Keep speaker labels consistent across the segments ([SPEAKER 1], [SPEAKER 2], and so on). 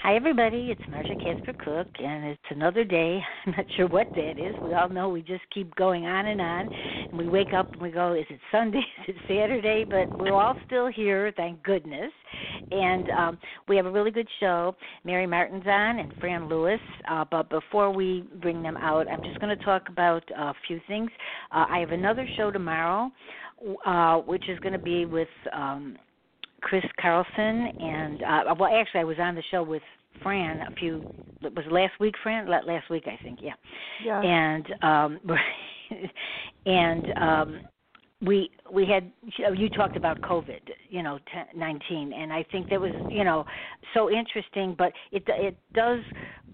[SPEAKER 1] Hi, everybody. It's Marsha Casper Cook, and it's another day. I'm not sure what day it is. We all know we just keep going on and on. And we wake up and we go, is it Sunday? Is it Saturday? But we're all still here, thank goodness. And um, we have a really good show. Mary Martin's on and Fran Lewis. Uh, but before we bring them out, I'm just going to talk about a few things. Uh, I have another show tomorrow, uh, which is going to be with. Um, Chris Carlson and uh well actually I was on the show with Fran a few it was last week Fran? Last week I think yeah.
[SPEAKER 2] Yeah.
[SPEAKER 1] And um and um we we had uh, you talked about covid you know 19 and i think that was you know so interesting but it it does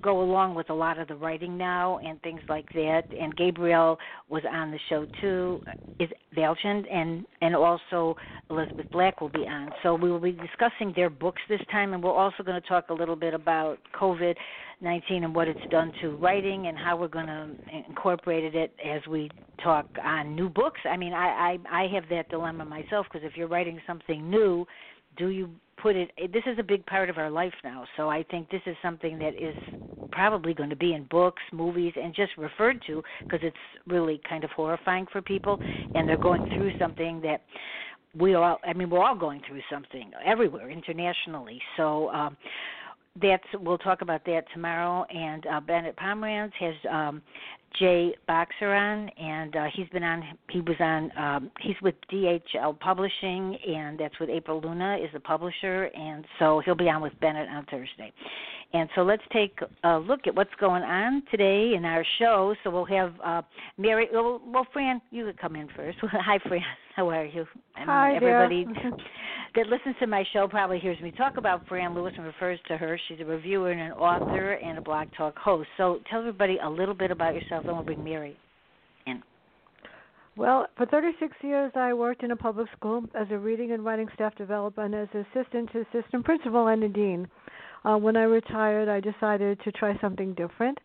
[SPEAKER 1] go along with a lot of the writing now and things like that and gabriel was on the show too is Valchand and and also elizabeth black will be on so we will be discussing their books this time and we're also going to talk a little bit about covid 19 and what it's done to writing and how we're going to incorporate it as we talk on new books. I mean, I I, I have that dilemma myself because if you're writing something new, do you put it this is a big part of our life now. So i think this is something that is probably going to be in books movies and just referred to because it's really kind of horrifying for people and they're going through something that we all i mean we're all going through something everywhere internationally. So um that's we'll talk about that tomorrow. And uh, Bennett Pomerantz has um, Jay Boxer on, and uh, he's been on. He was on. Um, he's with DHL Publishing, and that's with April Luna is the publisher, and so he'll be on with Bennett on Thursday. And so let's take a look at what's going on today in our show. So we'll have uh, Mary. Well, well, Fran, you could come in first. Hi, Fran. How are you?
[SPEAKER 2] Hi,
[SPEAKER 1] everybody. that listens to my show probably hears me talk about Fran Lewis and refers to her. She's a reviewer and an author and a blog talk host. So tell everybody a little bit about yourself, then we'll bring Mary in.
[SPEAKER 2] Well, for 36 years, I worked in a public school as a reading and writing staff developer and as assistant to assistant principal and a dean. Uh, when I retired, I decided to try something different.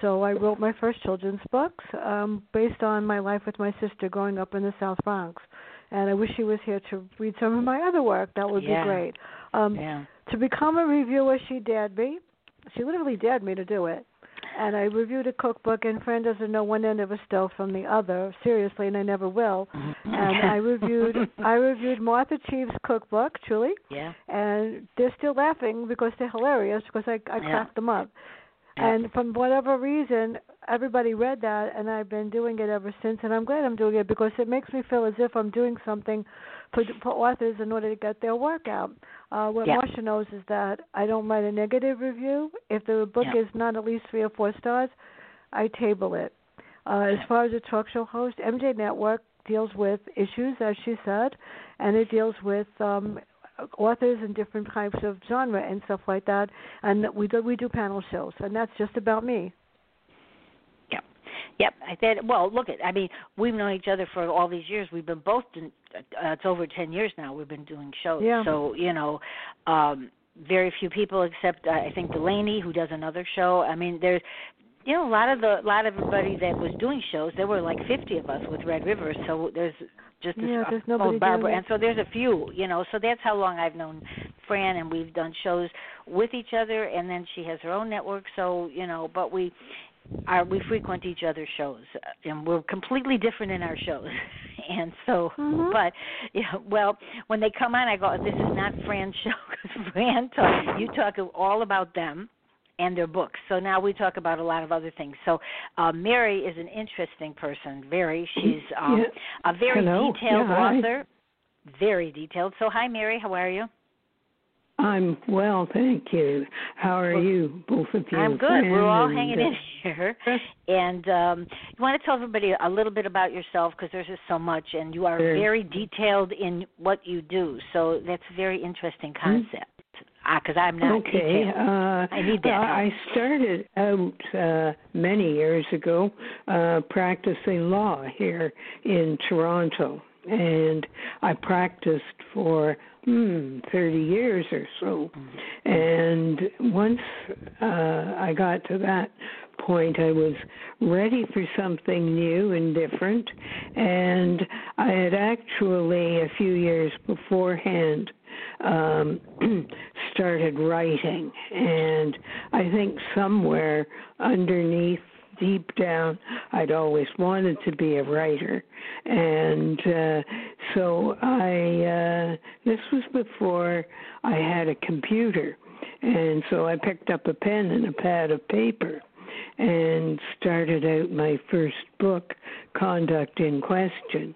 [SPEAKER 2] So I wrote my first children's books um, based on my life with my sister growing up in the South Bronx and I wish she was here to read some of my other work. That would
[SPEAKER 1] yeah.
[SPEAKER 2] be great. Um,
[SPEAKER 1] yeah.
[SPEAKER 2] To become a reviewer, she dared me. She literally dared me to do it. And I reviewed a cookbook, and Fran doesn't know one end of a stove from the other, seriously, and I never will.
[SPEAKER 1] Mm-hmm.
[SPEAKER 2] and I reviewed, I reviewed Martha Cheeve's cookbook, truly.
[SPEAKER 1] Yeah.
[SPEAKER 2] And they're still laughing because they're hilarious because I, I
[SPEAKER 1] yeah.
[SPEAKER 2] cracked them up.
[SPEAKER 1] Yeah.
[SPEAKER 2] And from whatever reason, everybody read that, and I've been doing it ever since. And I'm glad I'm doing it because it makes me feel as if I'm doing something for, for authors in order to get their work out. Uh, what
[SPEAKER 1] yeah.
[SPEAKER 2] Marsha knows is that I don't write a negative review. If the book
[SPEAKER 1] yeah.
[SPEAKER 2] is not at least three or four stars, I table it. Uh, as far as a talk show host, MJ Network deals with issues, as she said, and it deals with um, authors and different types of genre and stuff like that. And we do we do panel shows, and that's just about me.
[SPEAKER 1] Yep. I said, well, look at. I mean, we've known each other for all these years. We've been both. In, uh, it's over ten years now. We've been doing shows.
[SPEAKER 2] Yeah.
[SPEAKER 1] So you know. um very few people except uh, I think Delaney who does another show. I mean there's you know a lot of the a lot of everybody that was doing shows there were like 50 of us with Red River so there's just this
[SPEAKER 2] yeah, there's
[SPEAKER 1] oh,
[SPEAKER 2] nobody
[SPEAKER 1] Barbara,
[SPEAKER 2] doing
[SPEAKER 1] and so there's a few, you know. So that's how long I've known Fran, and we've done shows with each other, and then she has her own network. So you know, but we are we frequent each other's shows, and we're completely different in our shows. and so,
[SPEAKER 2] Mhm.
[SPEAKER 1] but yeah, well, when they come on, I go, "This is not Fran's show because Fran talk. You talk all about them." and their books. So now we talk about a lot of other things. So uh, Mary is an interesting person. Very, she's um,
[SPEAKER 3] Yeah.
[SPEAKER 1] a very
[SPEAKER 3] Hello.
[SPEAKER 1] detailed
[SPEAKER 3] Yeah, hi.
[SPEAKER 1] author. Very detailed. So hi, Mary. How are you?
[SPEAKER 3] I'm well, thank you. How are
[SPEAKER 1] Well,
[SPEAKER 3] you, both of you?
[SPEAKER 1] I'm good. We're all hanging
[SPEAKER 3] uh,
[SPEAKER 1] in here. And um, you want to tell everybody a little bit about yourself because there's just so much, and you are
[SPEAKER 3] Sure.
[SPEAKER 1] very detailed in what you do. So that's a very interesting concept. Because I'm not
[SPEAKER 3] Hmm? Okay.
[SPEAKER 1] detailed.
[SPEAKER 3] Uh,
[SPEAKER 1] I need that
[SPEAKER 3] I started out uh, many years ago uh, practicing law here in Toronto, and I practiced for hmm, 30 years or so. And once uh, I got to that point, I was ready for something new and different. And I had actually, a few years beforehand, um, started writing. And I think somewhere underneath, deep down, I'd always wanted to be a writer. And uh, so I, uh, this was before I had a computer. And so I picked up a pen and a pad of paper and started out my first book, Conduct in Question.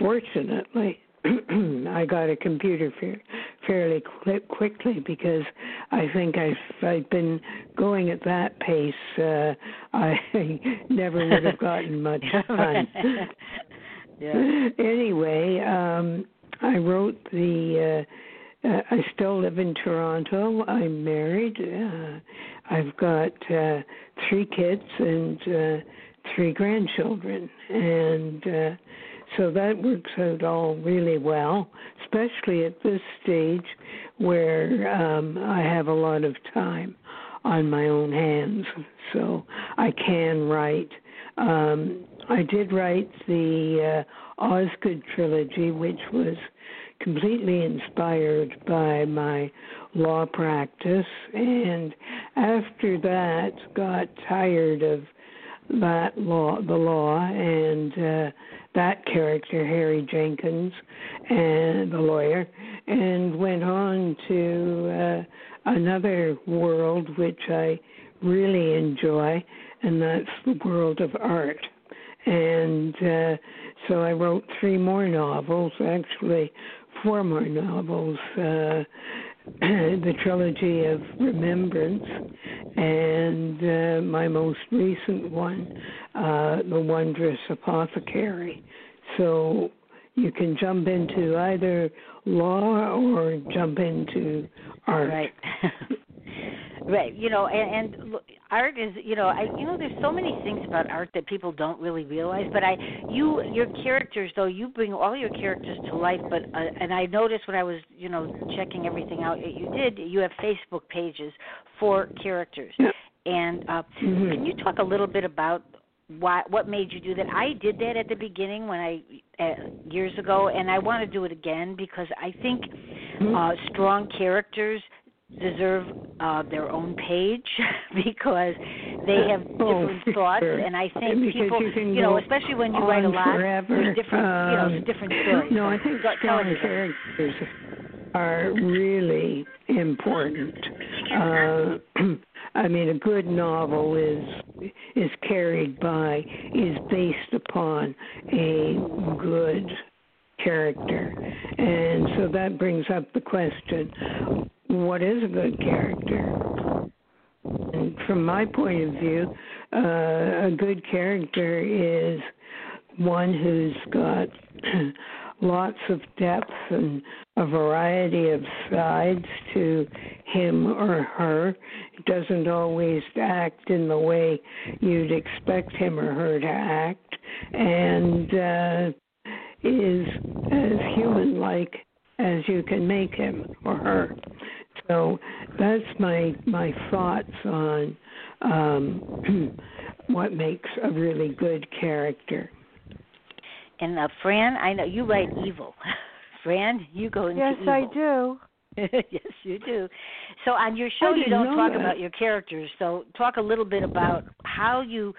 [SPEAKER 3] Fortunately, I got a computer fairly qu- quickly because I think I've, I've been going at that pace. Uh, I never would have gotten much done.
[SPEAKER 1] yeah.
[SPEAKER 3] anyway, um, I wrote the. Uh, uh, I still live in Toronto. I'm married. Uh, I've got uh, three kids and uh, three grandchildren, and uh, so that works out all really well, especially at this stage where um, I have a lot of time on my own hands, so I can write. Um, I did write the uh, Osgoode trilogy, which was completely inspired by my law practice, and after that, got tired of that law, the law, and uh, that character, Harry Jenkins, and the lawyer, and went on to uh, another world which I really enjoy, and that's the world of art. And uh, so I wrote three more novels, actually four more novels. Uh, the trilogy of Remembrance, and uh, my most recent one, uh, The Wondrous Apothecary. So you can jump into either law or jump into art.
[SPEAKER 1] Right. right. You know, and, and look, art is, you know, I you know there's so many things about art that people don't really realize, but I you your characters though, you bring all your characters to life, but uh, and I noticed when I was, you know, checking everything out that you did, you have Facebook pages for characters.
[SPEAKER 3] Yeah.
[SPEAKER 1] And uh
[SPEAKER 3] Mhm.
[SPEAKER 1] can you talk a little bit about why what made you do that? I did that at the beginning when I uh, years ago and I want to do it again because I think
[SPEAKER 3] Mhm.
[SPEAKER 1] uh strong characters deserve uh their own page because they have
[SPEAKER 3] Oh,
[SPEAKER 1] different
[SPEAKER 3] for
[SPEAKER 1] thoughts and I think
[SPEAKER 3] Because
[SPEAKER 1] people
[SPEAKER 3] you can
[SPEAKER 1] know especially when you write a lot
[SPEAKER 3] forever.
[SPEAKER 1] there's different you know
[SPEAKER 3] Um,
[SPEAKER 1] different stories.
[SPEAKER 3] No, I think strong characters are really important. Uh, I mean, a good novel is is carried by is based upon a good character, and so that brings up the question: What is a good character? And from my point of view, uh, a good character is one who's got lots of depth and a variety of sides to him or her. Doesn't always act in the way you'd expect him or her to act, and uh, is as human like as you can make him or her. So that's my my thoughts on um, what makes a really good character.
[SPEAKER 1] And uh, Fran, I know you write evil. Fran, you go into
[SPEAKER 2] Yes,
[SPEAKER 1] evil.
[SPEAKER 2] I do.
[SPEAKER 1] yes, you do. So on your show, you don't talk
[SPEAKER 3] that.
[SPEAKER 1] about your characters. So talk a little bit about how you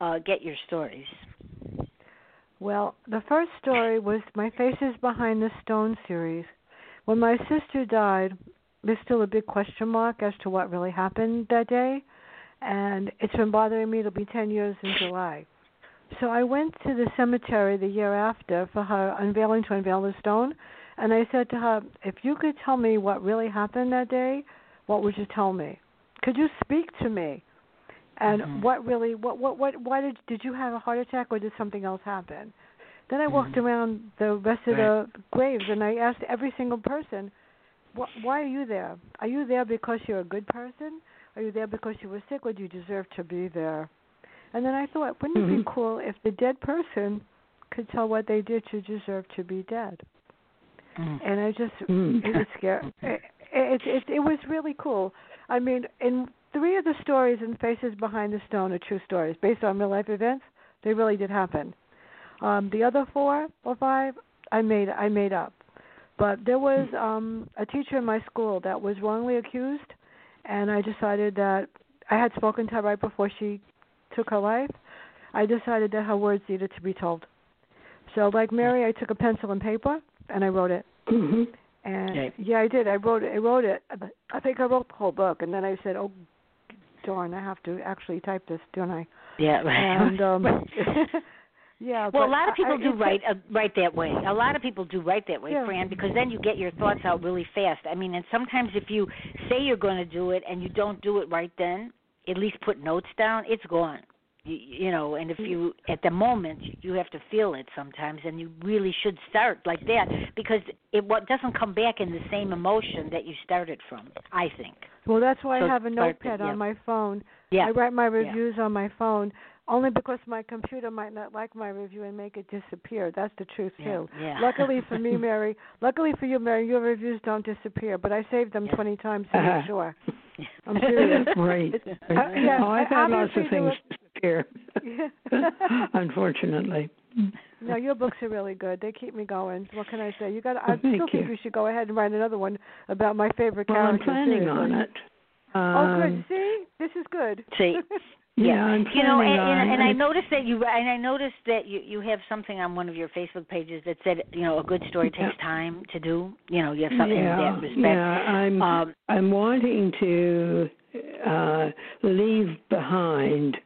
[SPEAKER 1] uh, get your stories.
[SPEAKER 2] Well, the first story was My Faces Behind the Stone series. When my sister died, there's still a big question mark as to what really happened that day, and it's been bothering me. It'll be 10 years in July. So I went to the cemetery the year after for her unveiling to unveil the stone, and I said to her, "If you could tell me what really happened that day, what would you tell me? Could you speak to me?" And
[SPEAKER 1] Mhm.
[SPEAKER 2] what really, what, what, what, why did did you have a heart attack or did something else happen? Then I walked
[SPEAKER 1] Mhm.
[SPEAKER 2] around the rest of the graves and I asked every single person, "Wh- "Why are you there? Are you there because you're a good person? Are you there because you were sick, or do you deserve to be there?" And then I thought, wouldn't it be
[SPEAKER 3] Mhm.
[SPEAKER 2] cool if the dead person could tell what they did to deserve to be dead?
[SPEAKER 1] Mm.
[SPEAKER 2] And I just
[SPEAKER 3] Mm.
[SPEAKER 2] it was scary. It, it it it was really cool. I mean, in three of the stories in Faces Behind the Stone are true stories based on real life events. They really did happen. Um, the other four or five, I made I made up. But there was um, a teacher in my school that was wrongly accused, and I decided that I had spoken to her right before she took her life. I decided that her words needed to be told. So, like Mary, I took a pencil and paper and I wrote it.
[SPEAKER 3] hmm
[SPEAKER 2] And
[SPEAKER 1] Okay.
[SPEAKER 2] yeah, I did. I wrote it. I wrote it. I think I wrote the whole book, and then I said, "Oh, darn! I have to actually type this, don't I?"
[SPEAKER 1] Yeah.
[SPEAKER 2] And um,
[SPEAKER 1] Right.
[SPEAKER 2] yeah.
[SPEAKER 1] Well, a lot of people
[SPEAKER 2] I-
[SPEAKER 1] do write uh, write that way. A lot of people do write that way,
[SPEAKER 2] Yeah.
[SPEAKER 1] Fran, because then you get your thoughts out really fast. I mean, and sometimes if you say you're going to do it and you don't do it right then, at least put notes down. It's gone. You, you know, and if you at the moment you have to feel it sometimes, and you really should start like that because it what doesn't come back in the same emotion that you started from. I think.
[SPEAKER 2] Well, that's why
[SPEAKER 1] So
[SPEAKER 2] I have a notepad
[SPEAKER 1] yeah.
[SPEAKER 2] on my phone.
[SPEAKER 1] Yeah.
[SPEAKER 2] I write my
[SPEAKER 1] Yeah.
[SPEAKER 2] reviews on my phone only because my computer might not like my review and make it disappear. That's the truth
[SPEAKER 1] Yeah,
[SPEAKER 2] too.
[SPEAKER 1] yeah.
[SPEAKER 2] Luckily for me, Mary. Luckily for you, Mary, your reviews don't disappear. But I saved them
[SPEAKER 1] Yeah.
[SPEAKER 2] twenty times to make sure. I'm serious.
[SPEAKER 3] Right.
[SPEAKER 2] Uh, yeah,
[SPEAKER 3] oh, I've had lots of things disappear. Unfortunately.
[SPEAKER 2] no, your books are really good. They keep me going. What can I say? You got. I
[SPEAKER 3] Well,
[SPEAKER 2] still think
[SPEAKER 3] you.
[SPEAKER 2] you should go ahead and write another one about my favorite
[SPEAKER 3] Well, I'm planning
[SPEAKER 2] seriously.
[SPEAKER 3] on it.
[SPEAKER 2] Oh, good.
[SPEAKER 3] Um,
[SPEAKER 2] See, this is good.
[SPEAKER 1] See,
[SPEAKER 3] Yeah, I'm
[SPEAKER 1] you know, and,
[SPEAKER 3] on
[SPEAKER 1] and, and I noticed that you and I noticed that you you have something on one of your Facebook pages that said, you know, a good story takes time to do. You know, you have something
[SPEAKER 3] yeah,
[SPEAKER 1] in that respect.
[SPEAKER 3] Yeah, I'm
[SPEAKER 1] Um,
[SPEAKER 3] I'm wanting to uh leave behind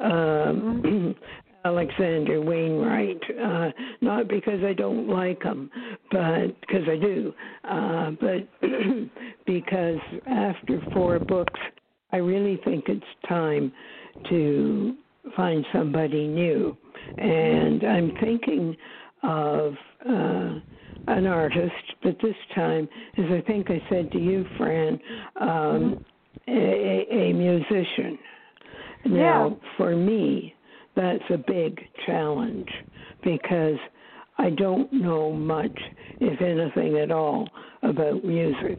[SPEAKER 3] um Alexander Wainwright, uh not because I don't like him, but because I do, uh but because after four books I really think it's time to find somebody new. And I'm thinking of uh, an artist, but this time, as I think I said to you, Fran, um, a, a a musician. Now, for me, that's a big challenge because I don't know much, if anything at all, about music.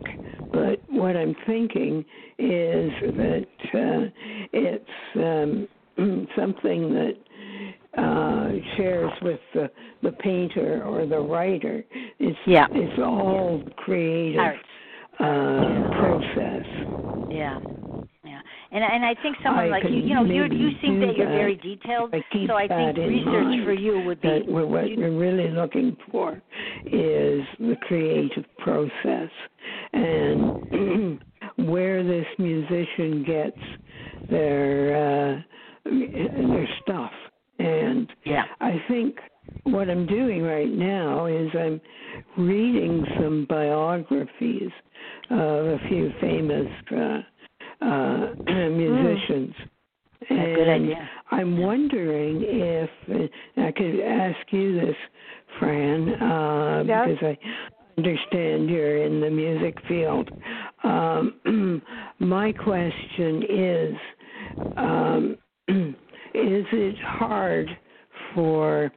[SPEAKER 3] But what I'm thinking is that uh, it's um, something that uh, shares with the, the painter or the writer. It's
[SPEAKER 1] Yeah.
[SPEAKER 3] it's all creative uh, process.
[SPEAKER 1] Yeah. And and I think someone
[SPEAKER 3] I
[SPEAKER 1] like you, you know, you you seem that you're very detailed. So I think research for you would be
[SPEAKER 3] what
[SPEAKER 1] you-
[SPEAKER 3] we're really looking for is the creative process and where this musician gets their uh, their stuff. And
[SPEAKER 1] Yeah.
[SPEAKER 3] I think what I'm doing right now is I'm reading some biographies of a few famous uh, uh, musicians.
[SPEAKER 1] A
[SPEAKER 3] And
[SPEAKER 1] good idea.
[SPEAKER 3] I'm wondering if I could ask you this, Fran, uh, because I understand you're in the music field. Um, my question is um, Is it hard for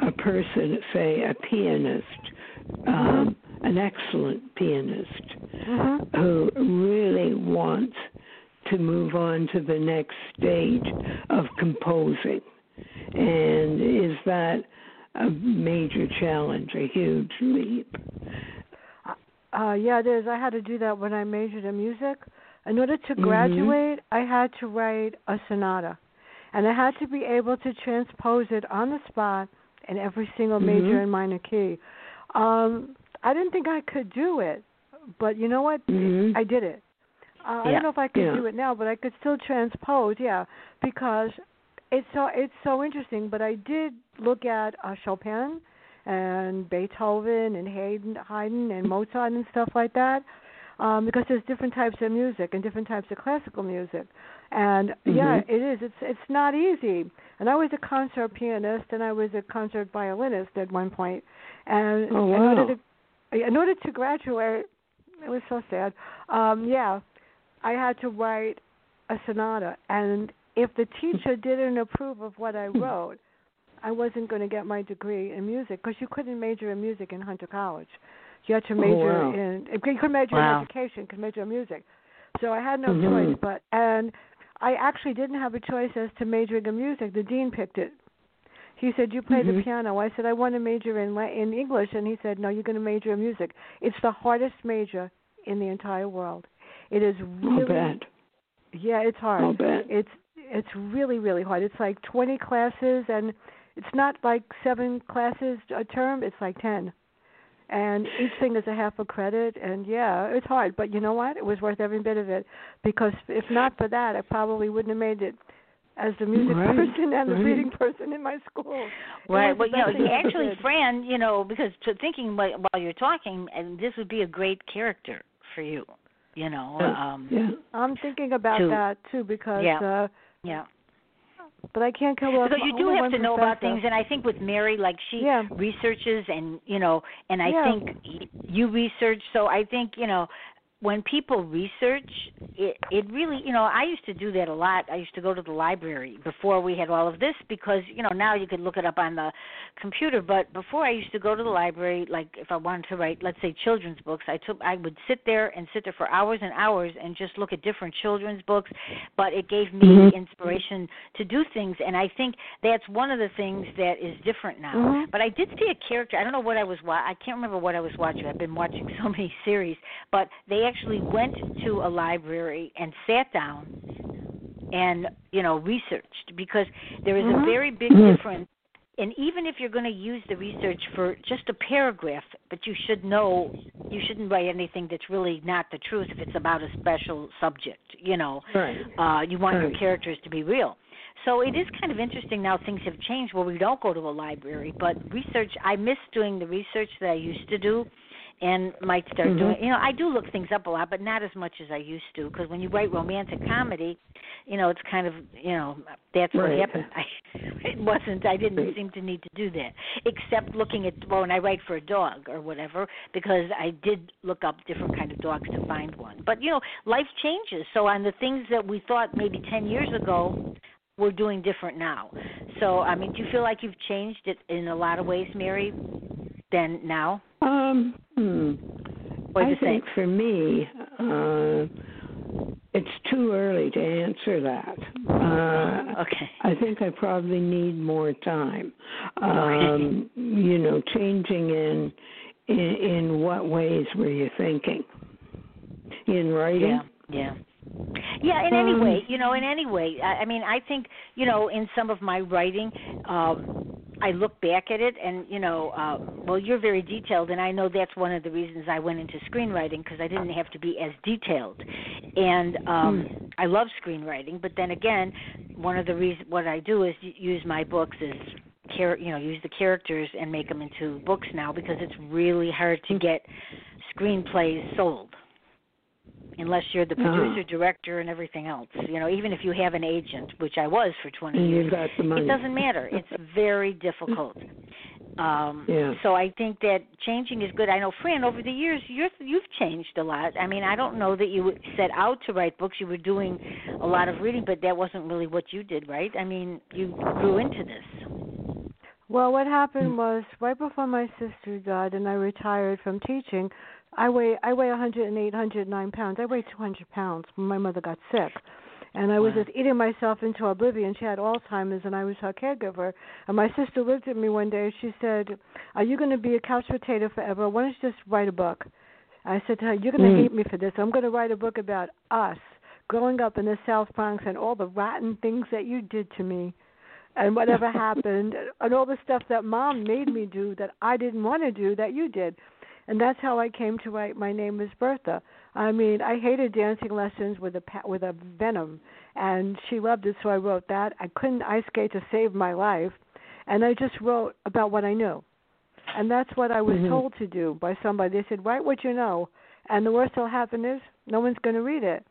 [SPEAKER 3] a person, say a pianist, um, an excellent pianist,
[SPEAKER 2] Mhm.
[SPEAKER 3] who really wants to move on to the next stage of composing. And is that a major challenge, a huge leap?
[SPEAKER 2] Uh, yeah, it is. I had to do that when I majored in music. In order to
[SPEAKER 3] Mhm.
[SPEAKER 2] graduate, I had to write a sonata, and I had to be able to transpose it on the spot in every single
[SPEAKER 3] Mhm.
[SPEAKER 2] major and minor key. Um, I didn't think I could do it, but you know what?
[SPEAKER 3] Mhm.
[SPEAKER 2] I did it. Uh, I don't know if I could
[SPEAKER 3] Yeah.
[SPEAKER 2] do it now, but I could still transpose. Yeah, because it's so it's so interesting. But I did look at uh, Chopin and Beethoven and Haydn, Haydn and Mozart and stuff like that, um, because there's different types of music and different types of classical music. And yeah,
[SPEAKER 3] Mhm.
[SPEAKER 2] it is. It's it's not easy. And I was a concert pianist and I was a concert violinist at one point. And
[SPEAKER 3] Oh,
[SPEAKER 2] in order to in order to graduate, it was so sad. Um, yeah, I had to write a sonata, and if the teacher didn't approve of what I wrote, I wasn't going to get my degree in music because you couldn't major in music in Hunter College. You had to
[SPEAKER 3] Oh,
[SPEAKER 2] major
[SPEAKER 3] wow.
[SPEAKER 2] in you couldn't major
[SPEAKER 1] Wow.
[SPEAKER 2] in education, you could major in music. So I had no
[SPEAKER 3] Mhm.
[SPEAKER 2] choice, but and I actually didn't have a choice as to majoring in music. The dean picked it. He said, "You play the
[SPEAKER 3] Mhm.
[SPEAKER 2] piano." I said, "I want to major in La- in English," and he said, "No, you're going to major in music. It's the hardest major in the entire world. It is
[SPEAKER 3] I'll
[SPEAKER 2] really
[SPEAKER 3] bet.
[SPEAKER 2] yeah, it's hard.
[SPEAKER 3] I'll bet.
[SPEAKER 2] It's it's really really hard. It's like 20 classes and it's not like 7 classes a term, it's like 10. And each thing is a half a credit and yeah, it's hard, but you know what? It was worth every bit of it because if not for that, I probably wouldn't have made it as the music
[SPEAKER 3] Right,
[SPEAKER 2] person and the
[SPEAKER 3] right.
[SPEAKER 2] reading person in my school. It
[SPEAKER 1] Right. Well, you know,
[SPEAKER 2] best thing I ever
[SPEAKER 1] actually,
[SPEAKER 2] did.
[SPEAKER 1] Fran, you know, because to thinking while while you're talking, and this would be a great character for you. You know, um,
[SPEAKER 3] yeah.
[SPEAKER 2] I'm thinking about
[SPEAKER 1] to-
[SPEAKER 2] that too because
[SPEAKER 1] Yeah.
[SPEAKER 2] uh
[SPEAKER 1] yeah.
[SPEAKER 2] but I can't kill off
[SPEAKER 1] Because you do have to know about things, and I think with Mary, like she
[SPEAKER 2] Yeah.
[SPEAKER 1] researches, and you know, and I
[SPEAKER 2] Yeah.
[SPEAKER 1] think y- you research. So I think you know, when people research, it it really, you know, I used to do that a lot. I used to go to the library before we had all of this because you know now you could look it up on the computer. But before I used to go to the library, like if I wanted to write, let's say, children's books, I took I would sit there and sit there for hours and hours and just look at different children's books. But it gave me
[SPEAKER 3] Mhm.
[SPEAKER 1] inspiration to do things, and I think that's one of the things that is different now.
[SPEAKER 2] Mhm.
[SPEAKER 1] But I did see a character. I don't know what I was wa- I can't remember what I was watching. I've been watching so many series, but they actually went to a library and sat down and you know researched because there is
[SPEAKER 2] Mhm.
[SPEAKER 1] a very big
[SPEAKER 3] Mhm.
[SPEAKER 1] difference. And even if you're going to use the research for just a paragraph, but you should know you shouldn't write anything that's really not the truth if it's about a special subject. You know,
[SPEAKER 3] Right.
[SPEAKER 1] uh, you want your characters to be real. So it is kind of interesting now things have changed where we don't go to a library, but research I miss doing the research that I used to do and might start
[SPEAKER 3] Mhm.
[SPEAKER 1] doing you know I do look things up a lot but not as much as I used to because when you write romantic comedy you know it's kind of you know that's what
[SPEAKER 3] Right.
[SPEAKER 1] happened I it wasn't I didn't seem to need to do that except looking at well when I write for a dog or whatever because I did look up different kind of dogs to find one but you know life changes so on the things that we thought maybe 10 years ago we're doing different now so I mean do you feel like you've changed it in a lot of ways Mary than now
[SPEAKER 3] Um, hmm. I
[SPEAKER 1] same
[SPEAKER 3] think for me, uh, it's too early to answer that. Uh,
[SPEAKER 1] okay
[SPEAKER 3] I think I probably need more time. Um, you know, changing in, in in what ways were you thinking? In writing?
[SPEAKER 1] Yeah, yeah. Yeah, in any
[SPEAKER 3] Um,
[SPEAKER 1] way, you know, in any way. I, I mean, I think, you know, in some of my writing, um, I look back at it and, you know, uh, well, you're very detailed, and I know that's one of the reasons I went into screenwriting because I didn't have to be as detailed. And um, I love screenwriting, but then again, one of the reasons what I do is use my books as char- you know, use the characters and make them into books now because it's really hard to get screenplays sold unless you're the
[SPEAKER 3] Uh-huh.
[SPEAKER 1] producer, director, and everything else. You know, even if you have an agent, which I was for 20
[SPEAKER 3] And
[SPEAKER 1] years,
[SPEAKER 3] got the money.
[SPEAKER 1] it doesn't matter. It's very difficult. Um,
[SPEAKER 3] Yeah.
[SPEAKER 1] So I think that changing is good. I know, Fran, over the years, you're, you've changed a lot. I mean, I don't know that you set out to write books. You were doing a lot of reading, but that wasn't really what you did, right? I mean, you grew into this.
[SPEAKER 2] Well, what
[SPEAKER 3] Hmm.
[SPEAKER 2] happened was right before my sister died and I retired from teaching, I weigh I weigh 108, 109 pounds. I weigh 200 pounds when my mother got sick. And I was
[SPEAKER 1] Wow.
[SPEAKER 2] just eating myself into oblivion. She had Alzheimer's, and I was her caregiver. And my sister looked at me one day. and She said, "Are you going to be a couch potato forever? Why don't you just write a book?" I said to her, "You're going to
[SPEAKER 3] Mm.
[SPEAKER 2] hate me for this. I'm going to write a book about us growing up in the South Bronx and all the rotten things that you did to me." and whatever happened and all the stuff that mom made me do that I didn't want to do that you did. And that's how I came to write my name is Bertha. I mean, I hated dancing lessons with a with a venom, and she loved it, so I wrote that. I couldn't ice skate to save my life, and I just wrote about what I knew, and that's what I was
[SPEAKER 3] mm-hmm.
[SPEAKER 2] told to do by somebody. They said, write what you know, and the worst that'll happen is no one's going to read it,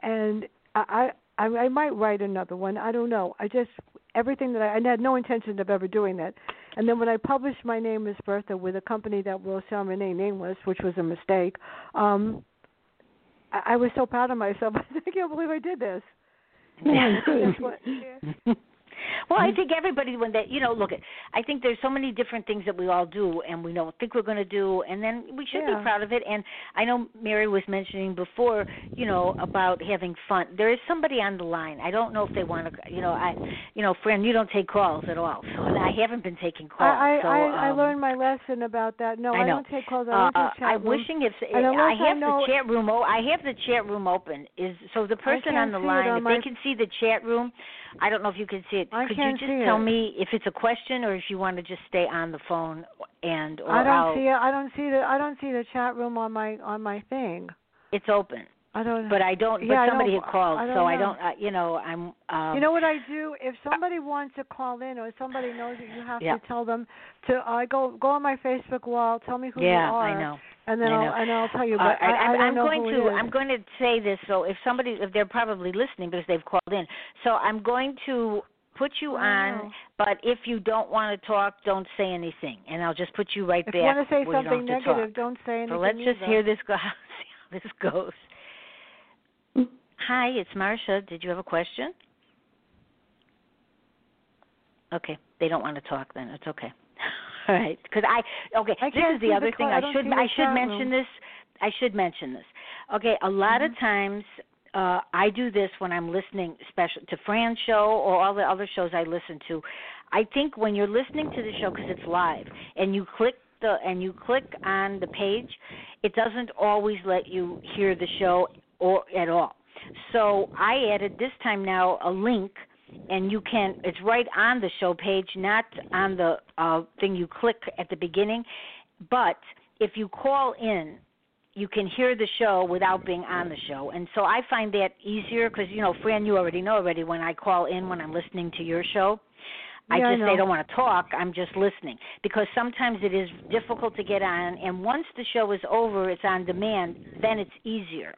[SPEAKER 2] and I, I I might write another one. I don't know. I just everything that I, I had no intention of ever doing that. And then when I published my name as Bertha with a company that will sell my name nameless, which was a mistake, um, I, I was so proud of myself. I can't believe I did this.
[SPEAKER 1] Yeah. Well, I think everybody when they, you know, look at. I think there's so many different things that we all do, and we don't think we're going to do, and then we should
[SPEAKER 2] yeah.
[SPEAKER 1] be proud of it. And I know Mary was mentioning before, you know, about having fun. There is somebody on the line. I don't know if they want to, you know, I, you know, friend, you don't take calls at all, so I haven't been taking calls.
[SPEAKER 2] I
[SPEAKER 1] so,
[SPEAKER 2] I,
[SPEAKER 1] um,
[SPEAKER 2] I learned my lesson about that. No,
[SPEAKER 1] I,
[SPEAKER 2] I don't take calls. I
[SPEAKER 1] uh,
[SPEAKER 2] chat
[SPEAKER 1] I'm wishing if I
[SPEAKER 2] unless I
[SPEAKER 1] have
[SPEAKER 2] know-
[SPEAKER 1] the chat room. Oh, I have the chat room open. Is so the person on the line,
[SPEAKER 2] on
[SPEAKER 1] if
[SPEAKER 2] my-
[SPEAKER 1] they can see the chat room, I don't know if you can see it.
[SPEAKER 2] I
[SPEAKER 1] Could
[SPEAKER 2] can't
[SPEAKER 1] you just
[SPEAKER 2] see
[SPEAKER 1] tell
[SPEAKER 2] it.
[SPEAKER 1] me if it's a question or if you want to just stay on the phone and or
[SPEAKER 2] I don't
[SPEAKER 1] I'll,
[SPEAKER 2] see it. I don't see the I don't see the chat room on my on my thing.
[SPEAKER 1] it's open.
[SPEAKER 2] I don't.
[SPEAKER 1] But I don't.
[SPEAKER 2] Yeah,
[SPEAKER 1] but somebody had called,
[SPEAKER 2] I
[SPEAKER 1] so I don't. Uh, you know, I'm. Um,
[SPEAKER 2] you know what I do? If somebody wants to call in, or somebody knows that you have
[SPEAKER 1] Yeah.
[SPEAKER 2] to tell them to, I go go on my Facebook wall, tell me who
[SPEAKER 1] yeah,
[SPEAKER 2] you are, Yeah,
[SPEAKER 1] I know.
[SPEAKER 2] And then
[SPEAKER 1] I
[SPEAKER 2] I'll
[SPEAKER 1] know.
[SPEAKER 2] and I'll tell you.
[SPEAKER 1] All
[SPEAKER 2] But
[SPEAKER 1] right,
[SPEAKER 2] I, I
[SPEAKER 1] I'm, I'm
[SPEAKER 2] know
[SPEAKER 1] going to. I'm going to say this. So if somebody if they're probably listening because they've called in, so I'm going to put you
[SPEAKER 2] I
[SPEAKER 1] on. But if you don't want to talk, don't say anything, and I'll just put you right there.
[SPEAKER 2] If
[SPEAKER 1] back.
[SPEAKER 2] you want to say something
[SPEAKER 1] don't to
[SPEAKER 2] negative,
[SPEAKER 1] talk.
[SPEAKER 2] don't say anything.
[SPEAKER 1] So let's just
[SPEAKER 2] either.
[SPEAKER 1] hear this go. See how this goes. Hi, it's Marsha. Did you have a question? Okay, they don't want to talk. Then it's okay. All right, because I okay.
[SPEAKER 2] I
[SPEAKER 1] this is the other
[SPEAKER 2] the
[SPEAKER 1] thing.
[SPEAKER 2] I
[SPEAKER 1] I should I should mention
[SPEAKER 2] room.
[SPEAKER 1] this. I should mention this. Okay, a lot
[SPEAKER 2] Mm-hmm.
[SPEAKER 1] of times uh I do this when I'm listening, special to Fran's show or all the other shows I listen to. I think when you're listening to the show because it's live and you click the and you click on the page, it doesn't always let you hear the show or at all. So I added this time now a link and you can it's right on the show page not on the uh thing you click at the beginning but if you call in you can hear the show without being on the show and so i find that easier because you know fran you already know already when i call in when i'm listening to your show I
[SPEAKER 2] Yeah, I
[SPEAKER 1] just I don't want to talk. I'm just listening because sometimes it is difficult to get on, and once the show is over, it's on demand. Then it's easier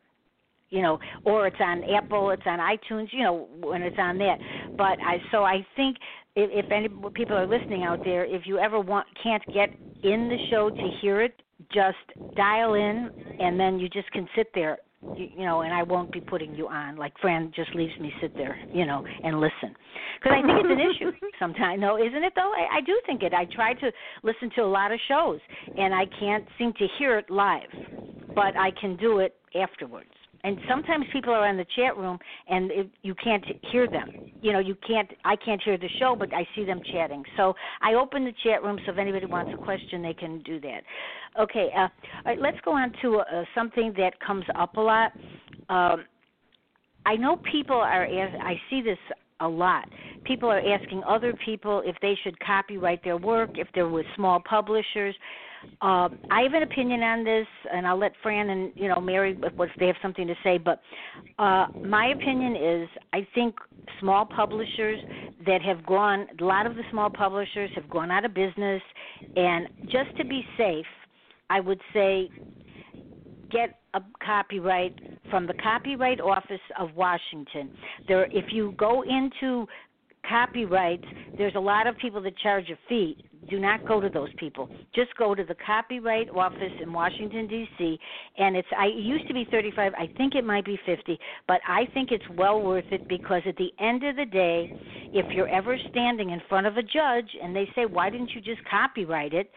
[SPEAKER 1] you know, or it's on Apple, it's on iTunes, you know, when it's on that. But I so I think if, if any people are listening out there, if you ever want can't get in the show to hear it, just dial in, and then you just can sit there. You, you know, and I won't be putting you on. Like Fran just leaves me sit there, you know, and listen, because I think it's an issue sometimes. No, isn't it though? I, I do think it. I try to listen to a lot of shows, and I can't seem to hear it live, but I can do it afterwards and sometimes people are in the chat room and it, you can't hear them. You know you can't i can't hear the show but i see them chatting. So i open the chat room so if anybody wants a question they can do that. Okay uh, all right let's go on to uh, something that comes up a lot. Um, i know people are i see this a lot people are asking other people if they should copyright their work if they're with small publishers uh, I have an opinion on this, and I'll let Fran and you know Mary if they have something to say. But uh, my opinion is, I think small publishers that have gone, a lot of the small publishers have gone out of business, and just to be safe, I would say get a copyright from the Copyright Office of Washington. There, if you go into copyrights, there's a lot of people that charge a fee. Do not go to those people. Just go to the Copyright Office in Washington D.C. and it's I it used to be 35, I think it might be 50, but I think it's well worth it because at the end of the day, if you're ever standing in front of a judge and they say, "Why didn't you just copyright it?"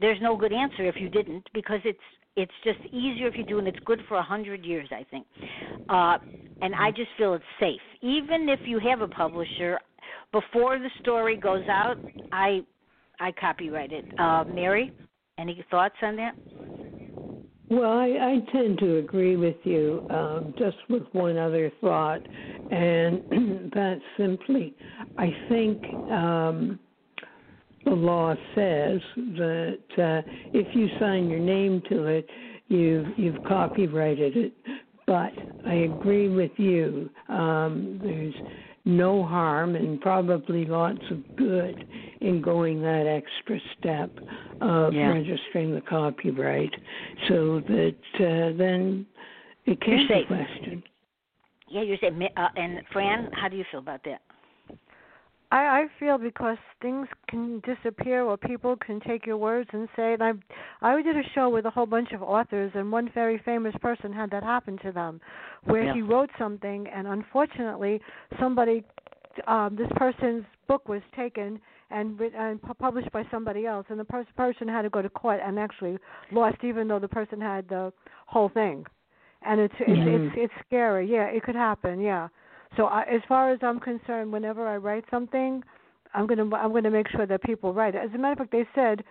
[SPEAKER 1] there's no good answer if you didn't because it's it's just easier if you do and it's good for a hundred years i think. Uh and i just feel it's safe. Even if you have a publisher before the story goes out i i copyright it. Uh mary any thoughts on that?
[SPEAKER 3] Well, I, I tend to agree with you, um, just with one other thought, and that's simply, I think um, the law says that uh, if you sign your name to it, you've you've copyrighted it. But I agree with you. Um, there's no harm and probably lots of good in going that extra step of
[SPEAKER 1] Yeah.
[SPEAKER 3] registering the copyright so that uh, then it can't be questioned.
[SPEAKER 1] Yeah, you said. Uh, and Fran, how do you feel about that?
[SPEAKER 2] I, I feel because things can disappear or people can take your words and say and I I did a show with a whole bunch of authors and one very famous person had that happen to them where
[SPEAKER 1] Yeah.
[SPEAKER 2] he wrote something and unfortunately somebody um this person's book was taken and and published by somebody else and the pers- person had to go to court and actually lost even though the person had the whole thing and it's it's
[SPEAKER 3] Mhm.
[SPEAKER 2] it's it's scary yeah it could happen yeah so I, as far as I'm concerned, whenever I write something, I'm gonna I'm gonna make sure that people write it. As a matter of fact, they said,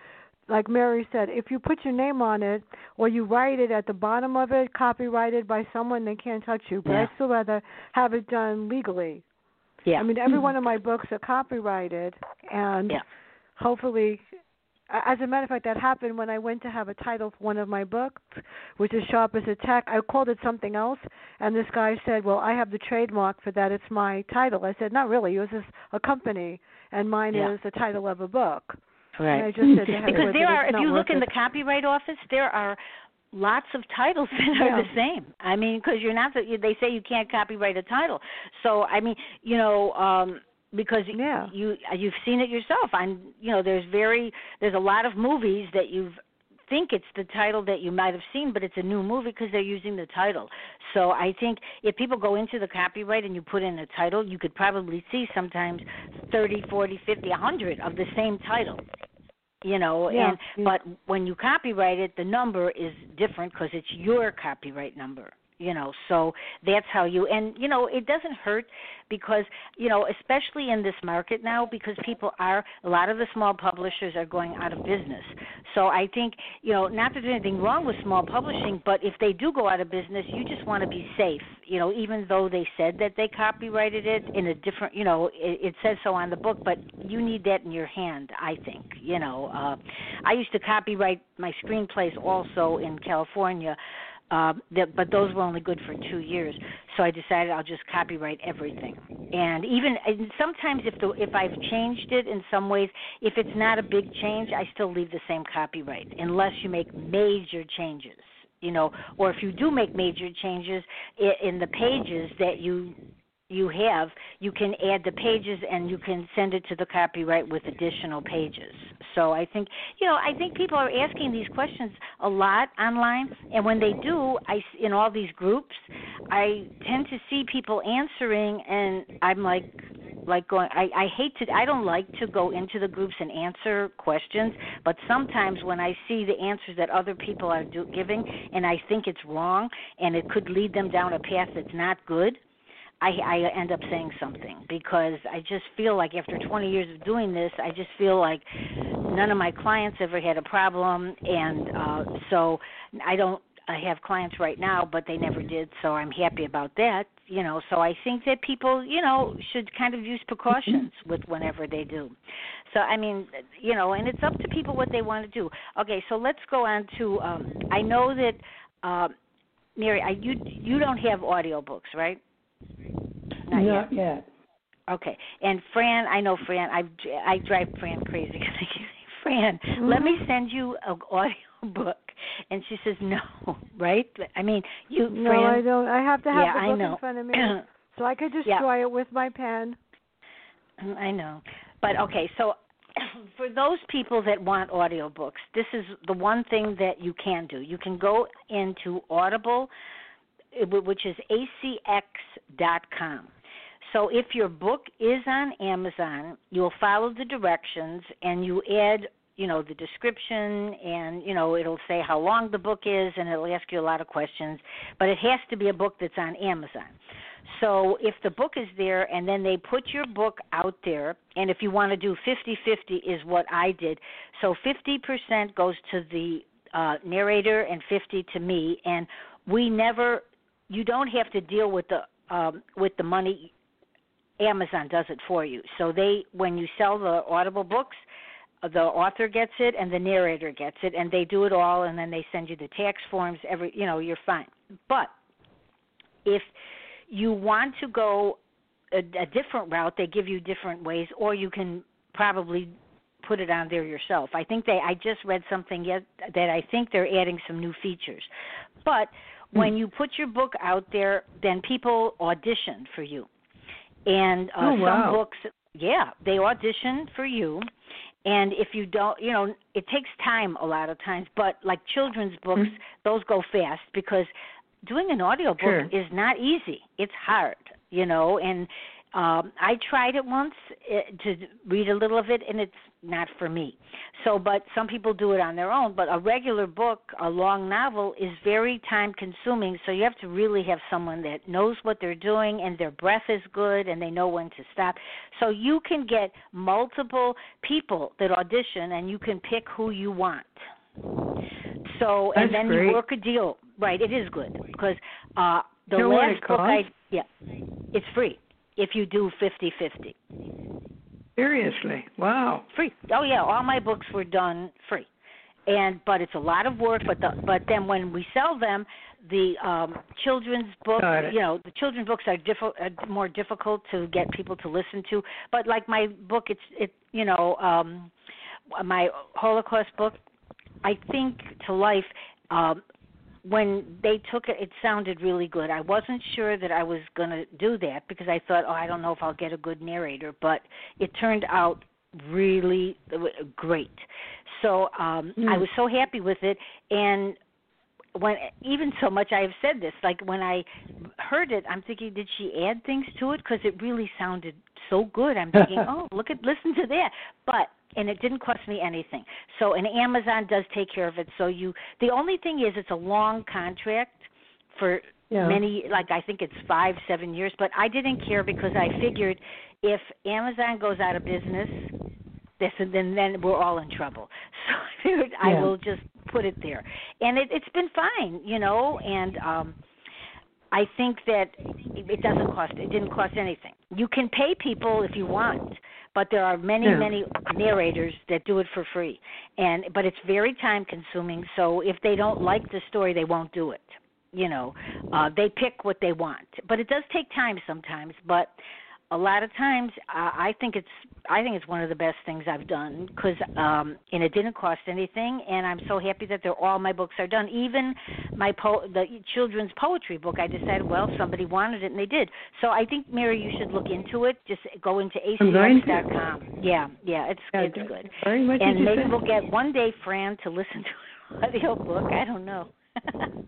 [SPEAKER 2] like Mary said, if you put your name on it or you write it at the bottom of it, copyrighted by someone, they can't touch you. But
[SPEAKER 1] Yeah.
[SPEAKER 2] I'd still rather have it done legally.
[SPEAKER 1] Yeah.
[SPEAKER 2] I mean, every mm-hmm. one of my books are copyrighted, and
[SPEAKER 1] Yeah.
[SPEAKER 2] hopefully, as a matter of fact, that happened when I went to have a title for one of my books, which is Sharp as a Tack. I called it something else, and this guy said, "Well, I have the trademark for that. It's my title." I said, "Not really. Yours is a company, and mine
[SPEAKER 1] Yeah.
[SPEAKER 2] is the title of a book."
[SPEAKER 1] Right.
[SPEAKER 2] And I just said, "To heck
[SPEAKER 1] because there are if you look in
[SPEAKER 2] it."
[SPEAKER 1] the copyright office there are lots of titles that are
[SPEAKER 2] Yeah.
[SPEAKER 1] the same i mean because you're not. They say you can't copyright a title so i mean you know um because
[SPEAKER 2] Yeah.
[SPEAKER 1] you you've seen it yourself i'm you know there's very there's a lot of movies that you've think it's the title that you might have seen but it's a new movie because they're using the title so i think if people go into the copyright and you put in a title you could probably see sometimes thirty forty fifty a hundred of the same title you know
[SPEAKER 2] Yeah.
[SPEAKER 1] and but when you copyright it the number is different because it's your copyright number you know so that's how you and you know it doesn't hurt because you know especially in this market now because people are a lot of the small publishers are going out of business. So i think you know not that there's anything wrong with small publishing but if they do go out of business you just want to be safe you know even though they said that they copyrighted it in a different you know it, it says so on the book but you need that in your hand i think you know uh i used to copyright my screenplays also in california uh, that, but those were only good for two years. So I decided I'll just copyright everything. And even and sometimes if the if I've changed it in some ways, if it's not a big change, I still leave the same copyright unless you make major changes. You know, or if you do make major changes in the pages that you you have, you can add the pages and you can send it to the copyright with additional pages. So I think, you know, I think people are asking these questions a lot online, and when they do, I in all these groups, I tend to see people answering, and I'm like, like going. I I hate to. I don't like to go into the groups and answer questions, but sometimes when I see the answers that other people are do, giving, and I think it's wrong, and it could lead them down a path that's not good. I, I end up saying something because I just feel like after 20 years of doing this, I just feel like none of my clients ever had a problem, and uh, so I don't. I have clients right now, but they never did, so I'm happy about that. You know, so I think that people, you know, should kind of use precautions with whenever they do. So I mean, you know, and it's up to people what they want to do. Okay, so let's go on to. Um, I know that, uh, Mary, I, you you don't have audiobooks, right? Not yet.
[SPEAKER 3] Not yet.
[SPEAKER 1] Okay. And Fran, I know Fran. I I drive Fran crazy because I keep saying, Fran, let me mm-hmm. send you an audio book, and she says no. Right? I mean, you,
[SPEAKER 2] No,
[SPEAKER 1] Fran.
[SPEAKER 2] I don't. I have to have
[SPEAKER 1] yeah,
[SPEAKER 2] the
[SPEAKER 1] I
[SPEAKER 2] book
[SPEAKER 1] know.
[SPEAKER 2] in front of me, so I could
[SPEAKER 1] Yeah.
[SPEAKER 2] destroy it with my pen.
[SPEAKER 1] Mm, I know. But okay, so for those people that want audiobooks, this is the one thing that you can do. You can go into Audible, which is acx.com. So if your book is on Amazon, you'll follow the directions and you add, you know, the description and, you know, it'll say how long the book is and it'll ask you a lot of questions, but it has to be a book that's on Amazon. So if the book is there and then they put your book out there, and if you want to do 50 50 is what I did. So 50% goes to the uh narrator and 50 to me and we never you don't have to deal with the um with the money Amazon does it for you. So they when you sell the Audible books, the author gets it and the narrator gets it and they do it all and then they send you the tax forms every you know, you're fine. But if you want to go a, a different route, they give you different ways or you can probably put it on there yourself. I think they I just read something yet that I think they're adding some new features. But when
[SPEAKER 3] Hmm.
[SPEAKER 1] you put your book out there, then people audition for you. And uh,
[SPEAKER 3] Oh, wow.
[SPEAKER 1] some books yeah, they audition for you. And if you don't, you know, it takes time a lot of times, but like children's books,
[SPEAKER 3] Mhm.
[SPEAKER 1] those go fast because doing an audiobook
[SPEAKER 3] Sure.
[SPEAKER 1] is not easy. It's hard, you know, and um I tried it once uh, to read a little of it and it's not for me. So but some people do it on their own, but a regular book, a long novel is very time consuming, so you have to really have someone that knows what they're doing and their breath is good and they know when to stop. So you can get multiple people that audition and you can pick who you want. So and then
[SPEAKER 3] great.
[SPEAKER 1] you work a deal. Right, it is good because uh the
[SPEAKER 3] Know
[SPEAKER 1] last book I yeah, it's free if you do fifty fifty.
[SPEAKER 3] Seriously, wow.
[SPEAKER 1] Free. Oh yeah, all my books were done free. And but it's a lot of work but the but then when we sell them the um children's books you know the children's books are diffi- uh, more difficult to get people to listen to but like my book it's it you know um my holocaust book i think to life um when they took it it sounded really good. I wasn't sure that i was going to do that because i thought oh i don't know if i'll get a good narrator but it turned out really great. So um i
[SPEAKER 3] Mm.
[SPEAKER 1] was so happy with it and when even so much I have said this like when I heard it I'm thinking did she add things to it? Because it really sounded so good. I'm thinking oh look at listen to that. But and it didn't cost me anything so and Amazon does take care of it so you the only thing is it's a long contract for
[SPEAKER 3] Yeah.
[SPEAKER 1] many like I think it's 5 7 years but I didn't care because I figured if Amazon goes out of business this and then then we're all in trouble. So I figured I will just put it there, and it, it's been fine, you know. And um I think that it it doesn't cost. It didn't cost anything. You can pay people if you want, but there are many
[SPEAKER 3] Yeah.
[SPEAKER 1] many narrators that do it for free, and but it's very time consuming. So if they don't like the story, they won't do it. You know, uh, they pick what they want, but it does take time sometimes. But a lot of times I think it's I think it's one of the best things I've done because um and it didn't cost anything and I'm so happy that they're all my books are done even my po- the children's poetry book I decided well somebody wanted it and they did so I think Mary you should look into it just go into
[SPEAKER 3] I'm going to.
[SPEAKER 1] acx.com yeah yeah it's
[SPEAKER 3] Yeah,
[SPEAKER 1] it's good
[SPEAKER 3] Very much
[SPEAKER 1] and maybe we'll get one day Fran to listen to an audio book I don't know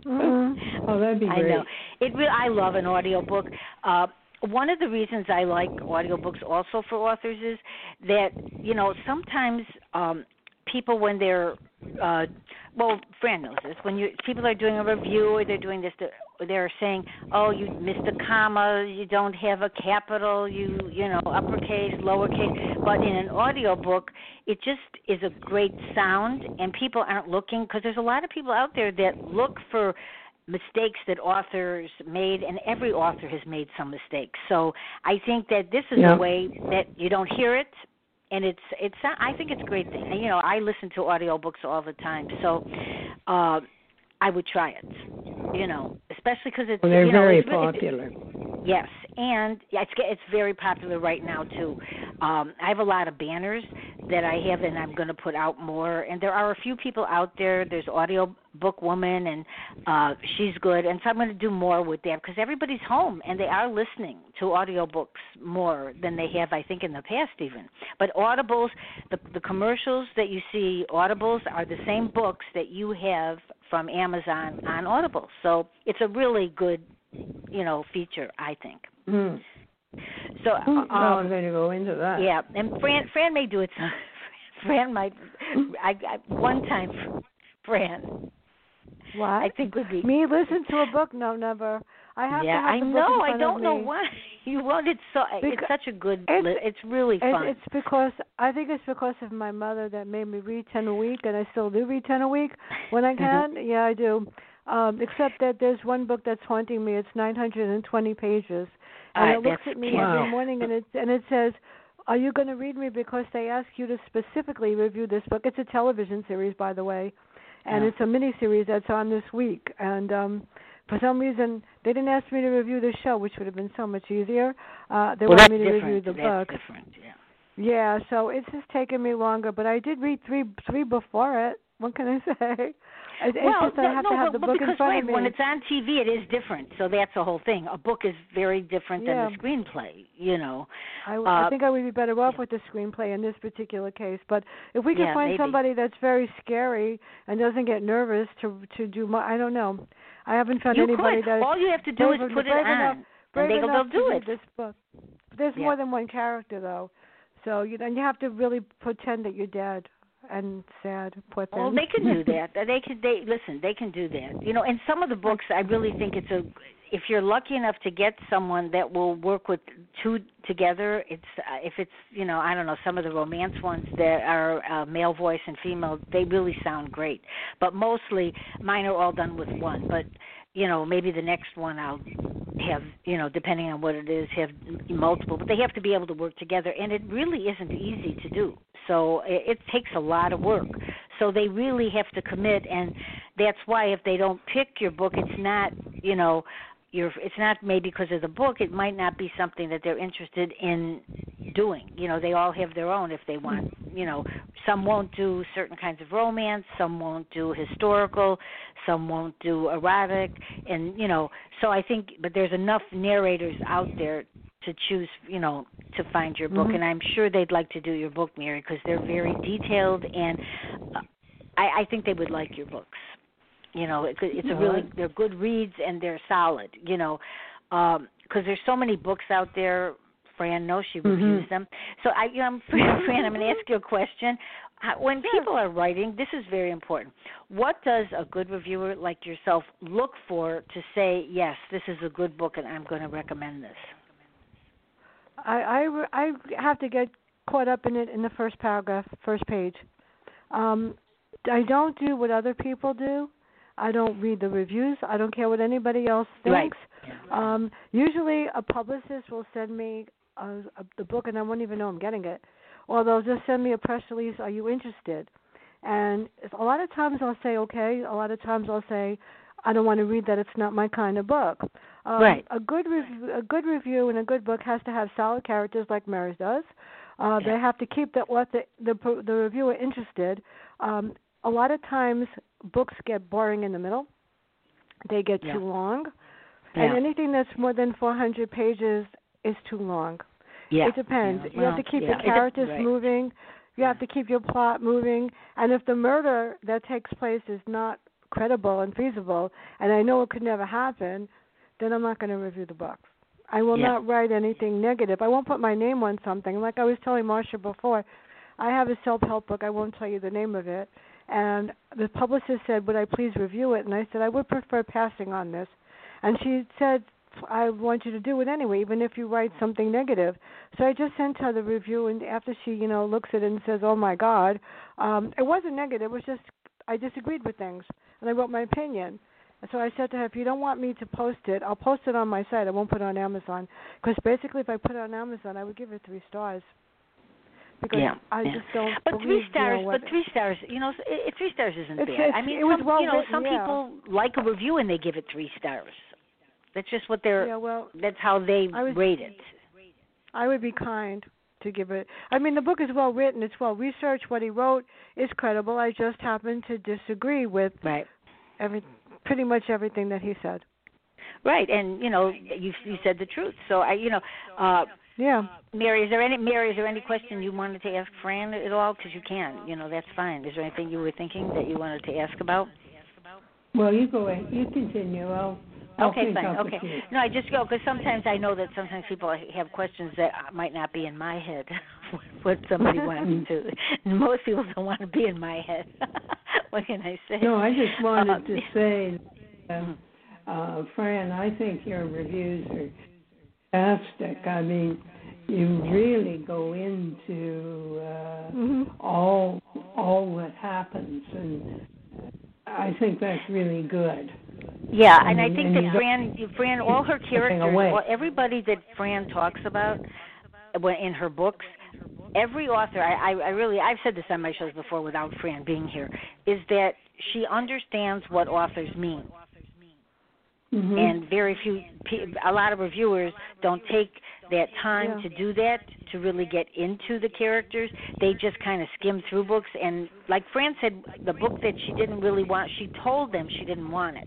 [SPEAKER 2] Mhm.
[SPEAKER 3] Oh, that'd be great.
[SPEAKER 1] I know. It re- I love an audiobook. Uh one of the reasons I like audiobooks also for authors is that, you know, sometimes um people when they're uh well, Fran knows this. When you people are doing a review or they're doing this they're- saying, "Oh, you missed a comma, you don't have a capital, you, you know, uppercase, lowercase." But in an audiobook, it just is a great sound and people aren't looking because there's a lot of people out there that look for mistakes that authors made and every author has made some mistakes so i think that this is
[SPEAKER 3] Yeah.
[SPEAKER 1] a way that you don't hear it and it's it's i think it's a great thing you know i listen to audiobooks all the time so uh i would try it you know especially because it's
[SPEAKER 3] Well, they're
[SPEAKER 1] you know
[SPEAKER 3] very
[SPEAKER 1] it's
[SPEAKER 3] popular.
[SPEAKER 1] Yes, and yeah, it's it's very popular right now too. Um, I have a lot of banners that I have, and I'm going to put out more. And there are a few people out there. There's Audio Book Woman, and uh, she's good. And so I'm going to do more with them because everybody's home and they are listening to audiobooks more than they have, I think, in the past even. But Audibles, the the commercials that you see, Audibles are the same books that you have from Amazon on Audible. So it's a really good you know feature i think
[SPEAKER 3] Mm.
[SPEAKER 1] so
[SPEAKER 3] Oh,
[SPEAKER 1] um,
[SPEAKER 3] I'm going to go into that.
[SPEAKER 1] yeah and fran fran may do it some fran might i, I one time fran
[SPEAKER 2] What?
[SPEAKER 1] i think would be
[SPEAKER 2] Me listen to a book? No, never. I have
[SPEAKER 1] yeah,
[SPEAKER 2] to have
[SPEAKER 1] I know. I don't know why you won't. It's so. it's such a good.
[SPEAKER 2] it's-
[SPEAKER 1] li- it's really
[SPEAKER 2] It,
[SPEAKER 1] fun.
[SPEAKER 2] it's because I think it's because of my mother that made me read ten a week, and I still do read ten a week when I can. yeah, I do. Um, except that there's one book that's haunting me. It's 920 pages, and
[SPEAKER 1] right,
[SPEAKER 2] it looks at me.
[SPEAKER 3] Wow.
[SPEAKER 2] every morning, and it and it says, "Are you going to read me?" Because they ask you to specifically review this book. It's a television series, by the way, and
[SPEAKER 1] Yeah.
[SPEAKER 2] it's a mini series that's on this week. And um, for some reason, they didn't ask me to review the show, which would have been so much easier. Uh, they
[SPEAKER 1] well,
[SPEAKER 2] wanted me to
[SPEAKER 1] different.
[SPEAKER 2] review the
[SPEAKER 1] that's
[SPEAKER 2] book.
[SPEAKER 1] different. Yeah.
[SPEAKER 2] Yeah, so it's just taken me longer, but I did read three three before it. What can I say? It, it's
[SPEAKER 1] well,
[SPEAKER 2] just that I have
[SPEAKER 1] no,
[SPEAKER 2] to have
[SPEAKER 1] but,
[SPEAKER 2] the book
[SPEAKER 1] because
[SPEAKER 2] in front
[SPEAKER 1] right,
[SPEAKER 2] of me.
[SPEAKER 1] when it's on TV, it is different. So that's the whole thing. A book is very different
[SPEAKER 2] Yeah.
[SPEAKER 1] than the screenplay. You know.
[SPEAKER 2] I,
[SPEAKER 1] uh,
[SPEAKER 2] I think I would be better off
[SPEAKER 1] yeah.
[SPEAKER 2] with the screenplay in this particular case. But if we can
[SPEAKER 1] Yeah,
[SPEAKER 2] find
[SPEAKER 1] maybe.
[SPEAKER 2] somebody that's very scary and doesn't get nervous to to do my, I don't know. I haven't found
[SPEAKER 1] you
[SPEAKER 2] anybody
[SPEAKER 1] could.
[SPEAKER 2] that
[SPEAKER 1] All you have to do is put it on,
[SPEAKER 2] enough-
[SPEAKER 1] and they'll do it.
[SPEAKER 2] this book. There's more than one character though, so you and you have to really pretend that you're dead and sad. Poor thing.
[SPEAKER 1] Well, they can do that. They can. They listen. They can do that. You know, and some of the books, I really think it's a. If you're lucky enough to get someone that will work with two together, it's uh, if it's you know I don't know some of the romance ones that are uh, male voice and female, they really sound great. But mostly mine are all done with one. But you know maybe the next one I'll have you know depending on what it is have multiple. But they have to be able to work together, and it really isn't easy to do. So it, it takes a lot of work. So they really have to commit, and that's why if they don't pick your book, it's not you know you're it's not maybe because of the book it might not be something that they're interested in doing. You know they all have their own if they want you know. Some won't do certain kinds of romance some won't do historical some won't do erotic and you know so i think but there's enough narrators out there to choose you know to find your book.
[SPEAKER 2] Mhm.
[SPEAKER 1] and i'm sure they'd like to do your book mary because they're very detailed and uh, i i think they would like your books you know it, it's a really they're good reads and they're solid you know um because there's so many books out there fran knows she reviews
[SPEAKER 3] Mhm.
[SPEAKER 1] them. So i you know fran i'm going to ask you a question. When people are writing this is very important. What does a good reviewer like yourself look for to say yes this is a good book and i'm going to recommend this
[SPEAKER 2] I, I I have to get caught up in it in the first paragraph, first page. Um, I don't do what other people do. I don't read the reviews. I don't care what anybody else
[SPEAKER 1] Right.
[SPEAKER 2] thinks. Um, usually, a publicist will send me a, a, the book, and I won't even know I'm getting it, or they'll just send me a press release. Are you interested? And a lot of times I'll say okay. A lot of times I'll say I don't want to read that. It's not my kind of book. Um,
[SPEAKER 1] Right.
[SPEAKER 2] A good rev- a good review and a good book has to have solid characters like Mary's does. Uh,
[SPEAKER 1] Yeah.
[SPEAKER 2] They have to keep the author, the the the reviewer interested. Um, a lot of times books get boring in the middle. They get
[SPEAKER 1] Yeah.
[SPEAKER 2] too long,
[SPEAKER 1] Yeah.
[SPEAKER 2] and anything that's more than 400 pages is too long.
[SPEAKER 1] yeah
[SPEAKER 2] It depends.
[SPEAKER 1] Yeah.
[SPEAKER 2] You have to keep the characters
[SPEAKER 1] right.
[SPEAKER 2] moving. You have to keep your plot moving. And if the murder that takes place is not credible and feasible, and I know it could never happen, then I'm not going to review the book. I will not write anything negative. I won't put my name on something. Like I was telling Marsha before, I have a self-help book. I won't tell you the name of it. And the publicist said, "Would I please review it?" And I said, "I would prefer passing on this." And she said, I want you to do it anyway, even if you write something negative. So I just sent her the review, and after she, you know, looks at it and says, "Oh my God," um, it wasn't negative. It was just I disagreed with things, and I wrote my opinion. And so I said to her, "If you don't want me to post it, I'll post it on my site. I won't put it on Amazon because basically, if I put it on Amazon, I would give it three stars because
[SPEAKER 1] yeah,
[SPEAKER 2] I
[SPEAKER 1] yeah.
[SPEAKER 2] just don't.
[SPEAKER 1] But three stars,
[SPEAKER 2] You know,
[SPEAKER 1] but three stars, you know, it, three stars isn't
[SPEAKER 2] It's-
[SPEAKER 1] bad.
[SPEAKER 2] it's-
[SPEAKER 1] I mean,
[SPEAKER 2] it was
[SPEAKER 1] some,
[SPEAKER 2] well
[SPEAKER 1] you know,
[SPEAKER 2] written,
[SPEAKER 1] some
[SPEAKER 2] yeah.
[SPEAKER 1] people like a review and they give it three stars. That's just what they're.
[SPEAKER 2] yeah, well,
[SPEAKER 1] That's how they rate it.
[SPEAKER 2] I would be kind to give it. I mean, the book is well written. It's well researched. What he wrote is credible. I just happen to disagree with
[SPEAKER 1] Right.
[SPEAKER 2] every, pretty much everything that he said.
[SPEAKER 1] Right, and you know, you you said the truth. So I, you know, uh
[SPEAKER 2] Yeah.
[SPEAKER 1] Mary, is there any Mary, is there any question you wanted to ask Fran at all? Because you can, you know, that's fine. Is there anything you were thinking that you wanted to ask about?
[SPEAKER 3] Well, you go ahead. You continue. I'll. I'll
[SPEAKER 1] Okay, fine. Okay. No, I just go because sometimes I know that sometimes people have questions that might not be in my head. what somebody wants to. Most people don't want to be in my head. what can I say?
[SPEAKER 3] No, I just wanted
[SPEAKER 1] Uh,
[SPEAKER 3] to say. Uh, uh, Fran, I think your reviews are fantastic. I mean, you really go into uh,
[SPEAKER 2] hmm
[SPEAKER 3] all all that happens, and I think that's really good.
[SPEAKER 1] Yeah,
[SPEAKER 3] I
[SPEAKER 1] and I think
[SPEAKER 3] and
[SPEAKER 1] that
[SPEAKER 3] you
[SPEAKER 1] Fran, Fran, all her characters,
[SPEAKER 3] away.
[SPEAKER 1] all, everybody that Fran talks about in her books, every author, I, I, I really, I've said this on my shows before without Fran being here, is that she understands what authors mean.
[SPEAKER 3] Mm-hmm.
[SPEAKER 1] and very few pe- a lot of reviewers don't take that time
[SPEAKER 2] Yeah.
[SPEAKER 1] to do that to really get into the characters they just kind of skim through books and like fran said the book that she didn't really want she told them she didn't want it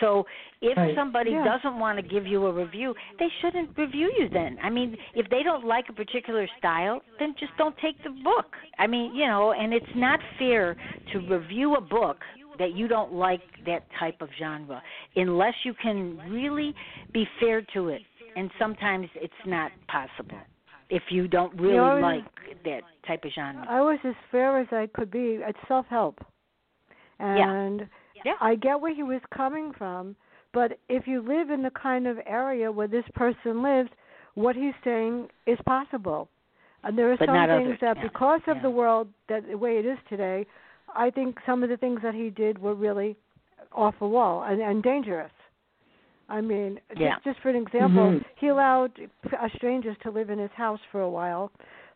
[SPEAKER 1] so if
[SPEAKER 3] Right.
[SPEAKER 1] somebody
[SPEAKER 2] Yeah.
[SPEAKER 1] doesn't want to give you a review they shouldn't review you then i mean if they don't like a particular style then just don't take the book i mean you know and it's not fair to review a book that you don't like that type of genre unless you can really be fair to it and sometimes it's not possible if you don't really
[SPEAKER 2] know,
[SPEAKER 1] like that type of genre
[SPEAKER 2] I was as fair as I could be. It's self help, and
[SPEAKER 1] Yeah.
[SPEAKER 2] I get where he was coming from. But if you live in the kind of area where this person lives, what he's saying is possible. And there are
[SPEAKER 1] But
[SPEAKER 2] some things
[SPEAKER 1] others,
[SPEAKER 2] that,
[SPEAKER 1] yeah,
[SPEAKER 2] because of the world that the way it is today, I think some of the things that he did were really off the wall and, and dangerous. I mean,
[SPEAKER 1] Yeah.
[SPEAKER 2] just just for an example,
[SPEAKER 3] Mhm.
[SPEAKER 2] he allowed strangers to live in his house for a while,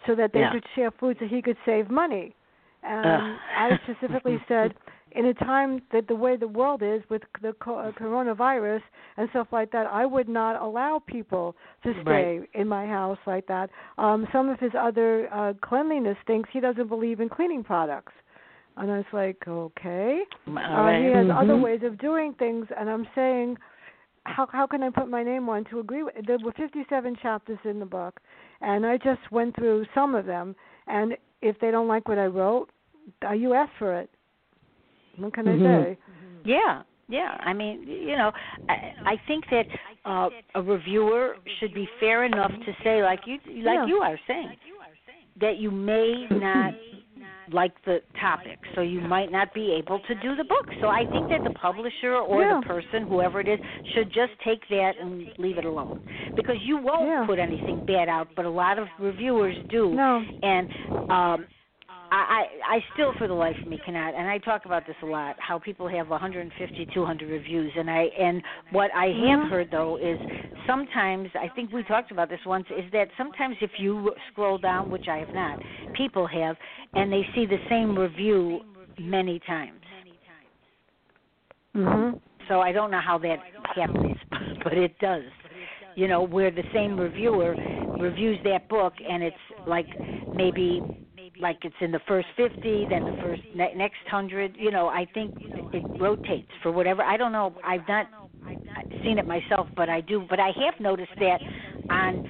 [SPEAKER 2] so that they
[SPEAKER 1] Yeah.
[SPEAKER 2] could share food, so he could save money. And
[SPEAKER 1] Ugh.
[SPEAKER 2] I specifically said, in a time that the way the world is with the uh, coronavirus and stuff like that, I would not allow people to stay in my house like that. Um, some of his other uh, cleanliness things, he doesn't believe in cleaning products. And I was like, okay.
[SPEAKER 1] All
[SPEAKER 2] Uh, he has other
[SPEAKER 3] Mhm.
[SPEAKER 2] ways of doing things, and I'm saying, how how can I put my name on to agree with? There were 57 chapters in the book, and I just went through some of them. And if they don't like what I wrote, uh, you ask for it. What can
[SPEAKER 3] Mhm.
[SPEAKER 2] I say?
[SPEAKER 1] Yeah, yeah. I mean, you know, I, I think that uh, a reviewer should be fair enough to say, like you, like
[SPEAKER 2] Yeah.
[SPEAKER 1] you are saying, that you may not like the topic, so you might not be able to do the book. So I think that the publisher or
[SPEAKER 2] Yeah.
[SPEAKER 1] the person, whoever it is, should just take that and leave it alone, because you won't
[SPEAKER 2] Yeah.
[SPEAKER 1] put anything bad out, but a lot of reviewers do
[SPEAKER 2] No.
[SPEAKER 1] and um I, I still for the life of me cannot and I talk about this a lot how people have 150 200 reviews and I and what I have
[SPEAKER 2] Mhm.
[SPEAKER 1] heard though is sometimes I think we talked about this once is that sometimes if you scroll down which I have not people have and they see the same review many times
[SPEAKER 2] Mhm.
[SPEAKER 1] so I don't know how that happens, but it does. You know, where the same reviewer reviews that book and it's like maybe like it's in the first 50, then the first ne- next 100, you know, I think it rotates for whatever. I don't know. I've not seen it myself, but I do. But I have noticed that on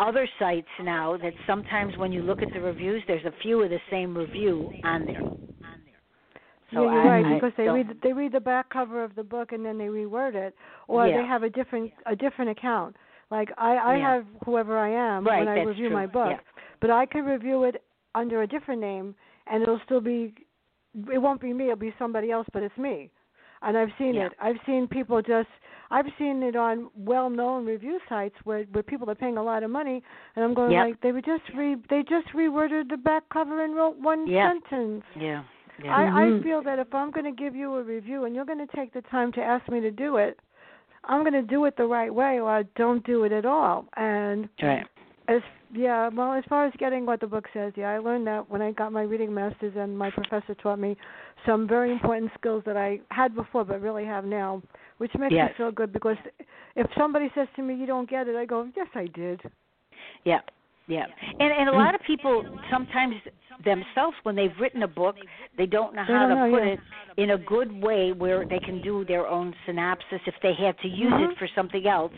[SPEAKER 1] other sites now that sometimes when you look at the reviews, there's a few of the same review on there. So
[SPEAKER 2] yeah, you're
[SPEAKER 1] I-
[SPEAKER 2] right
[SPEAKER 1] I
[SPEAKER 2] because they read they read the back cover of the book and then they reword it, or
[SPEAKER 1] Yeah.
[SPEAKER 2] they have a different a different account. Like I I
[SPEAKER 1] Yeah.
[SPEAKER 2] have whoever I am
[SPEAKER 1] Right,
[SPEAKER 2] when I review
[SPEAKER 1] true.
[SPEAKER 2] my book, but I could review it under a different name and it'll still be it won't be me it'll be somebody else but it's me and i've seen
[SPEAKER 1] Yeah.
[SPEAKER 2] it i've seen people just i've seen it on well known review sites where where people are paying a lot of money and i'm going
[SPEAKER 1] Yep.
[SPEAKER 2] like they were just re they just reworded the back cover and wrote one
[SPEAKER 1] Yeah.
[SPEAKER 2] sentence
[SPEAKER 1] Yeah. Yeah.
[SPEAKER 2] I, I
[SPEAKER 3] Mhm.
[SPEAKER 2] feel that if I'm going to give you a review and you're going to take the time to ask me to do it, I'm going to do it the right way or I don't do it at all. And
[SPEAKER 1] right.
[SPEAKER 2] As yeah, well, as far as getting what the book says, yeah, I learned that when I got my reading masters and my professor taught me some very important skills that I had before but really have now, which makes
[SPEAKER 1] Yes.
[SPEAKER 2] me feel good because if somebody says to me you don't get it, I go, "Yes, I did."
[SPEAKER 1] Yeah, yeah, and and a mm. lot of people sometimes themselves when they've written a book, they don't know
[SPEAKER 2] They
[SPEAKER 1] how
[SPEAKER 2] don't
[SPEAKER 1] to
[SPEAKER 2] know,
[SPEAKER 1] put
[SPEAKER 2] yeah.
[SPEAKER 1] it in a good way where they can do their own synopsis if they had to use
[SPEAKER 2] Mhm.
[SPEAKER 1] it for something else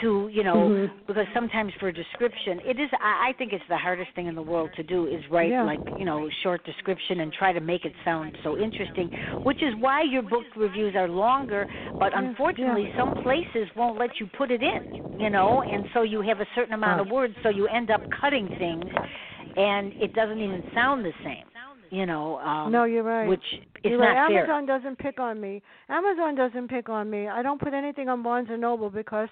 [SPEAKER 1] to you know
[SPEAKER 3] Mhm.
[SPEAKER 1] because sometimes for a description it is I, I think it's the hardest thing in the world to do is write
[SPEAKER 2] Yeah.
[SPEAKER 1] like you know short description and try to make it sound so interesting which is why your book reviews are longer but
[SPEAKER 2] Yeah,
[SPEAKER 1] unfortunately some places won't let you put it in you know and so you have a certain amount of words so you end up cutting things and it doesn't even sound the same You know, um,
[SPEAKER 2] no, you're right.
[SPEAKER 1] which is
[SPEAKER 2] you're
[SPEAKER 1] not
[SPEAKER 2] right.
[SPEAKER 1] fair.
[SPEAKER 2] Amazon doesn't pick on me. Amazon doesn't pick on me. I don't put anything on Barnes and Noble because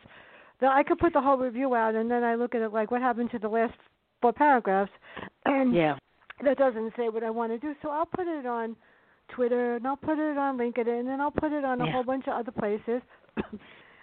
[SPEAKER 2] the, I could put the whole review out and then I look at it like what happened to the last four paragraphs, and
[SPEAKER 1] Yeah.
[SPEAKER 2] that doesn't say what I want to do. So I'll put it on Twitter and I'll put it on LinkedIn and I'll put it on a
[SPEAKER 1] Yeah.
[SPEAKER 2] whole bunch of other places.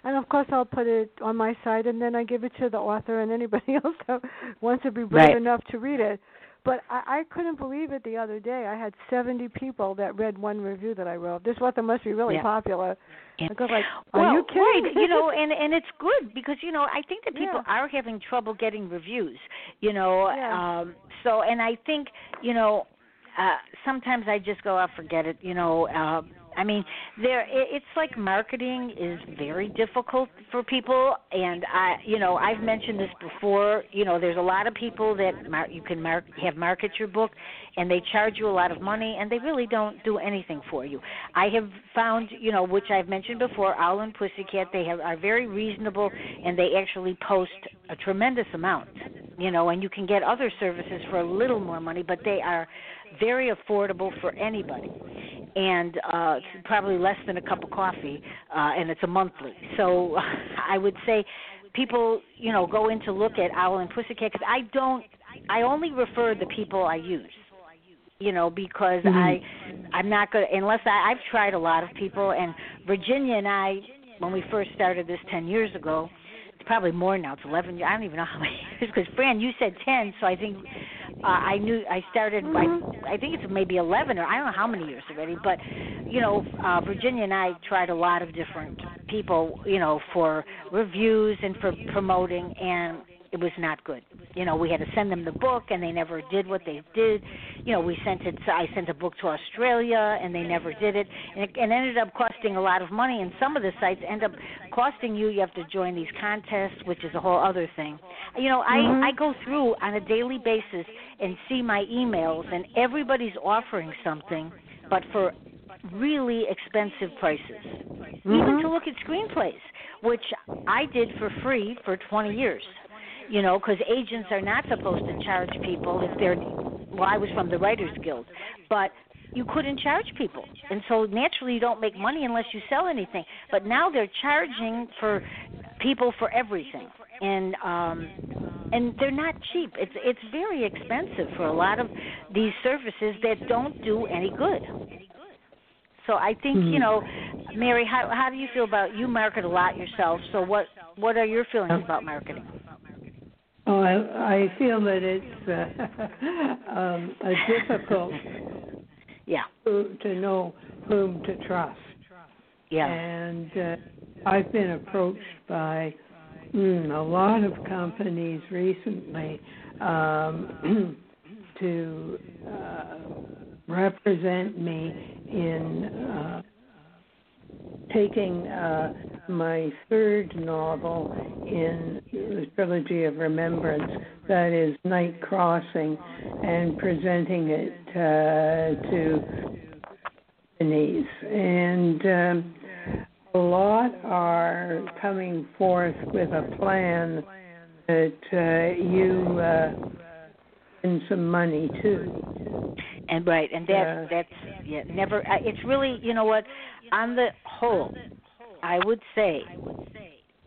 [SPEAKER 2] and of course I'll put it on my site and then I give it to the author and anybody else that wants to be brave
[SPEAKER 1] Right.
[SPEAKER 2] enough to read it. But I, I couldn't believe it the other day. I had 70 people that read one review that I wrote. This author must be really
[SPEAKER 1] Yeah.
[SPEAKER 2] popular.
[SPEAKER 1] Yeah.
[SPEAKER 2] I go like, are
[SPEAKER 1] well,
[SPEAKER 2] you kidding?
[SPEAKER 1] right, you know, and and it's good because you know I think that people
[SPEAKER 2] Yeah.
[SPEAKER 1] are having trouble getting reviews, you know.
[SPEAKER 2] Yeah.
[SPEAKER 1] Um so and I think, you know, uh sometimes I just go, oh, forget it, you know, uh I mean, there it, it's like marketing is very difficult for people and I, you know, I've mentioned this before, you know, there's a lot of people that mar- you can mark have market your book and they charge you a lot of money and they really don't do anything for you. I have found, you know, which I've mentioned before, Owl and Pussycat, they have are very reasonable and they actually post a tremendous amount. You know, and you can get other services for a little more money, but they are very affordable for anybody. And uh probably less than a cup of coffee, uh and it's a monthly. So I would say people, you know, go in to look at Owl and Pussycat cuz I don't I only refer the people I use you know because
[SPEAKER 3] Mhm.
[SPEAKER 1] i i'm not going to unless i i've tried a lot of people and virginia and i when we first started this ten years ago it's probably more now it's eleven i don't even know how many years because fran you said ten so i think uh, i knew i started. I, I think it's maybe eleven or i don't know how many years already but you know uh virginia and i tried a lot of different people you know for reviews and for promoting and it was not good. You know, we had to send them the book, and they never did what they did. You know, we sent it. I sent a book to Australia, and they never did it, and it and ended up costing a lot of money. And some of the sites end up costing you. You have to join these contests, which is a whole other thing. You know,
[SPEAKER 2] Mhm.
[SPEAKER 1] I I go through on a daily basis and see my emails, and everybody's offering something, but for really expensive prices. Even
[SPEAKER 2] Mhm.
[SPEAKER 1] to look at screenplays, which I did for free for 20 years you know, because agents are not supposed to charge people if they're. Well, I was from the Writers Guild, but you couldn't charge people, and so naturally you don't make money unless you sell anything. But now they're charging for people for everything, and um, and they're not cheap. It's it's very expensive for a lot of these services that don't do any good. So I think you
[SPEAKER 3] Mhm.
[SPEAKER 1] know, Mary, how how do you feel about you market a lot yourself? So what what are your feelings about marketing?
[SPEAKER 3] Oh, I, I feel that it's uh, um, a difficult
[SPEAKER 1] Yeah,
[SPEAKER 3] to, to know whom to trust.
[SPEAKER 1] yeah.
[SPEAKER 3] And uh, I've been approached by mm, a lot of companies recently um, to uh, represent me in uh, taking uh, my third novel in the trilogy of remembrance, that is Night Crossing, and presenting it uh, to companies. And um, a lot are coming forth with a plan that uh, you spend some money too.
[SPEAKER 1] and right and that
[SPEAKER 3] Yeah.
[SPEAKER 1] that's yeah never I- it's really you know what on the whole i would say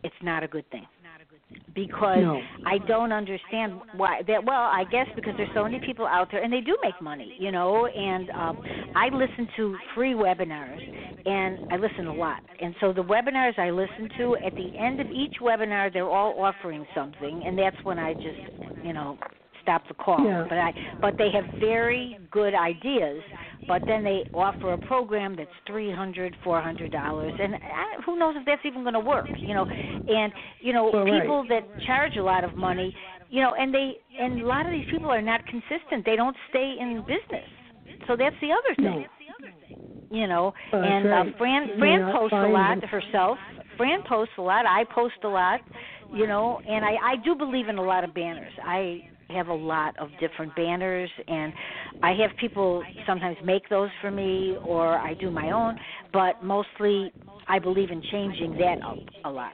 [SPEAKER 1] it's not a good thing because
[SPEAKER 3] No.
[SPEAKER 1] i don't understand why that well i guess because there's so many people out there and they do make money you know and um i listen to free webinars and i listen a lot and so the webinars i listen to at the end of each webinar they're all offering something and that's when i just you know stop the call.
[SPEAKER 3] Yeah.
[SPEAKER 1] But I but they have very good ideas. But then they offer a program that's three hundred, four hundred dollars, and I, who knows if that's even going to work? You know, and you know
[SPEAKER 3] Well, right.
[SPEAKER 1] people that charge a lot of money, you know, and they and a lot of these people are not consistent. They don't stay in business. So that's the other thing. You know,
[SPEAKER 3] Well,
[SPEAKER 1] and
[SPEAKER 3] right.
[SPEAKER 1] uh, Fran Fran posts a lot herself. Fran posts a lot. I post a lot. You know, and I I do believe in a lot of banners. I have a lot of different banners and I have people sometimes make those for me or I do my own, but mostly I believe in changing that up a lot.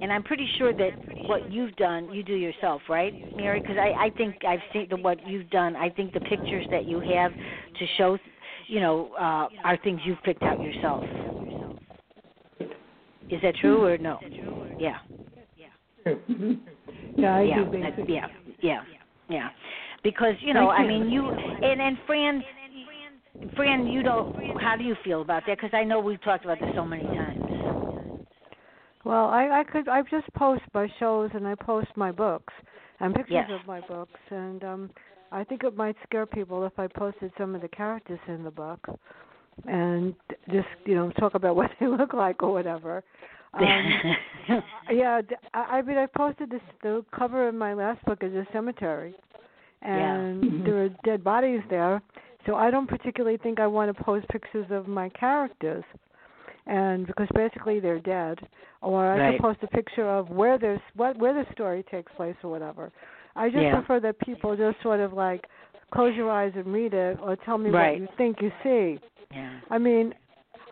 [SPEAKER 1] and I'm pretty sure that what you've done, you do yourself, right, Mary? Because I, I think I've seen the, what you've done. I think the pictures that you have to show, you know, uh, are things you've picked out yourself. Is that true or no? Yeah.
[SPEAKER 3] Yeah, I
[SPEAKER 1] yeah,
[SPEAKER 3] do
[SPEAKER 1] that- yeah, yeah, yeah. Because you know, I mean, you and and Fran, Fran, you don't. How do you feel about that? Because I know we've talked about this so many times.
[SPEAKER 2] Well, I I could I just post my shows and I post my books and pictures
[SPEAKER 1] Yes.
[SPEAKER 2] of my books and um I think it might scare people if I posted some of the characters in the book and just you know talk about what they look like or whatever. Um, yeah, I mean I posted this the cover of my last book is a cemetery, and
[SPEAKER 3] Mhm.
[SPEAKER 2] there are dead bodies there. So I don't particularly think I want to post pictures of my characters, and because basically they're dead, or I
[SPEAKER 1] Right.
[SPEAKER 2] could post a picture of where there's what where the story takes place or whatever. I just
[SPEAKER 1] Yeah.
[SPEAKER 2] prefer that people just sort of like close your eyes and read it, or tell me
[SPEAKER 1] Right.
[SPEAKER 2] what you think you see.
[SPEAKER 1] yeah.
[SPEAKER 2] I mean,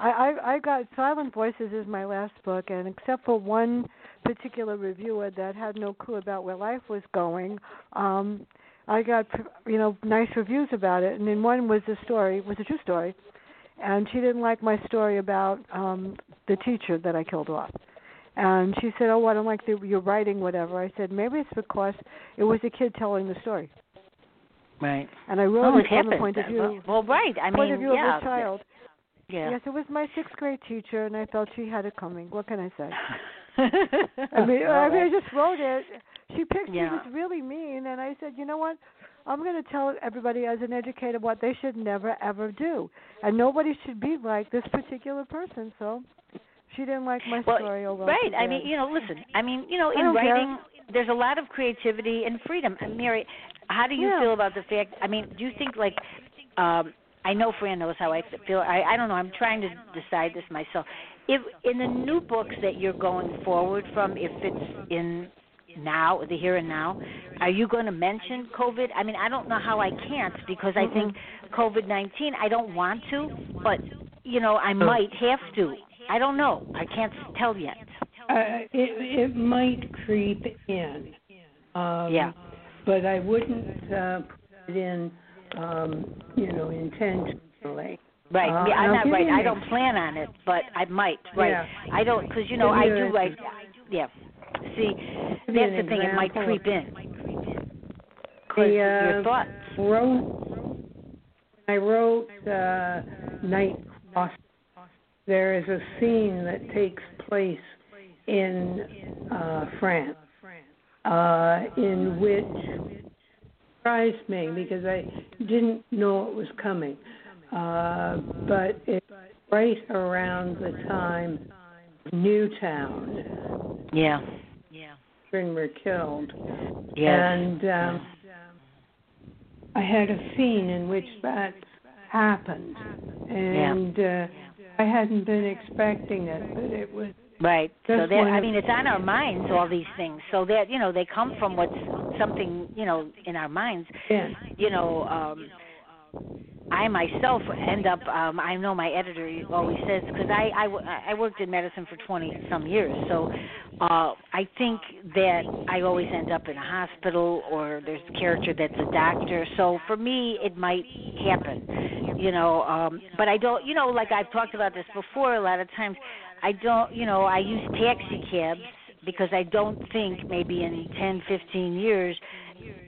[SPEAKER 2] I, I I got Silent Voices is my last book, and except for one particular reviewer that had no clue about where life was going, um, I got you know nice reviews about it. And then one was a story, was a true story, and she didn't like my story about um the teacher that I killed off. And she said, "Oh, I don't like the, your writing, whatever." I said, "Maybe it's because it was a kid telling the story,
[SPEAKER 1] Right.
[SPEAKER 2] and I wrote
[SPEAKER 1] oh,
[SPEAKER 2] it
[SPEAKER 1] it
[SPEAKER 2] from the point of view
[SPEAKER 1] Well, right. I
[SPEAKER 2] point
[SPEAKER 1] mean,
[SPEAKER 2] of view
[SPEAKER 1] yeah.
[SPEAKER 2] of a child."
[SPEAKER 1] Yeah.
[SPEAKER 2] Yes, it was my sixth grade teacher, and I felt she had it coming. What can I say? I mean, I mean, I just wrote it. She picked.
[SPEAKER 1] Yeah.
[SPEAKER 2] She was really mean, and I said, you know what? I'm going to tell everybody as an educator what they should never ever do, and nobody should be like this particular person. So, she didn't like my
[SPEAKER 1] well,
[SPEAKER 2] story. Oh, well,
[SPEAKER 1] right. I mean, you know, listen. I mean, you know, in writing, there's a lot of creativity and freedom. And Mary, how do you
[SPEAKER 2] Yeah.
[SPEAKER 1] feel about the fact? I mean, do you think like? um I know Fran knows how I feel. I I don't know. I'm trying to decide this myself. If in the new books that you're going forward from, if it's in now, the here and now, are you going to mention COVID? I mean, I don't know how I can't because I think COVID-19. I don't want to, but you know, I might have to. I don't know. I can't tell yet.
[SPEAKER 3] Uh, it it might creep in. Um,
[SPEAKER 1] Yeah.
[SPEAKER 3] But I wouldn't uh, put it in, um, you know, intentionally.
[SPEAKER 1] Right.
[SPEAKER 3] Uh,
[SPEAKER 1] yeah, I'm not right. I don't plan on it, but I might. Right.
[SPEAKER 3] Yeah.
[SPEAKER 1] I don't because you know I do write. Yeah. See, that's the thing. It might creep in.
[SPEAKER 3] The,
[SPEAKER 1] your
[SPEAKER 3] uh,
[SPEAKER 1] thoughts.
[SPEAKER 3] wrote I wrote uh, Night Cross. There is a scene that takes place in uh, France, uh, in which surprised me because I didn't know it was coming. Uh, but it's right around the time Newtown
[SPEAKER 1] Yeah. Yeah.
[SPEAKER 3] children were killed.
[SPEAKER 1] Yes.
[SPEAKER 3] And um, I had a scene in which that happened, and uh, I hadn't been expecting it, but it was
[SPEAKER 1] Right. So that I mean, it's on our minds all these things. So that you know they come from what's something you know in our minds.
[SPEAKER 3] yeah.
[SPEAKER 1] You know, um I myself end up. um I know my editor always says because I, I I worked in medicine for twenty some years, so uh I think that I always end up in a hospital or there's a character that's a doctor. So for me, it might happen. You know, um but I don't. You know, like I've talked about this before. A lot of times, I don't. You know, I use taxi cabs because I don't think maybe in ten, fifteen years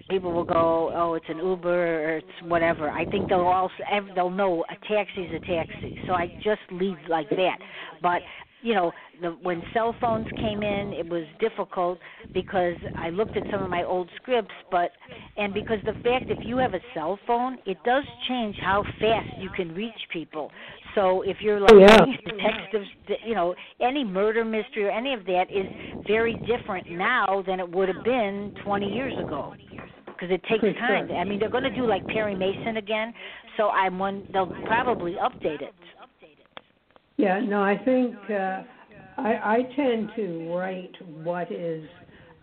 [SPEAKER 1] people will go, oh, it's an Uber or it's whatever. I think they'll ev- they'll know a taxi's a taxi. So I just leave like that. But you know, the, when cell phones came in, it was difficult because I looked at some of my old scripts, but and because the fact if you have a cell phone, it does change how fast you can reach people. So if you're like
[SPEAKER 3] yeah.
[SPEAKER 1] text of you know any murder mystery or any of that is very different now than it would have been 20 years ago because it takes time. I mean, they're going to do like Perry Mason again, so I'm one. They'll probably update it.
[SPEAKER 3] Yeah, no, I think uh, I, I tend to write what is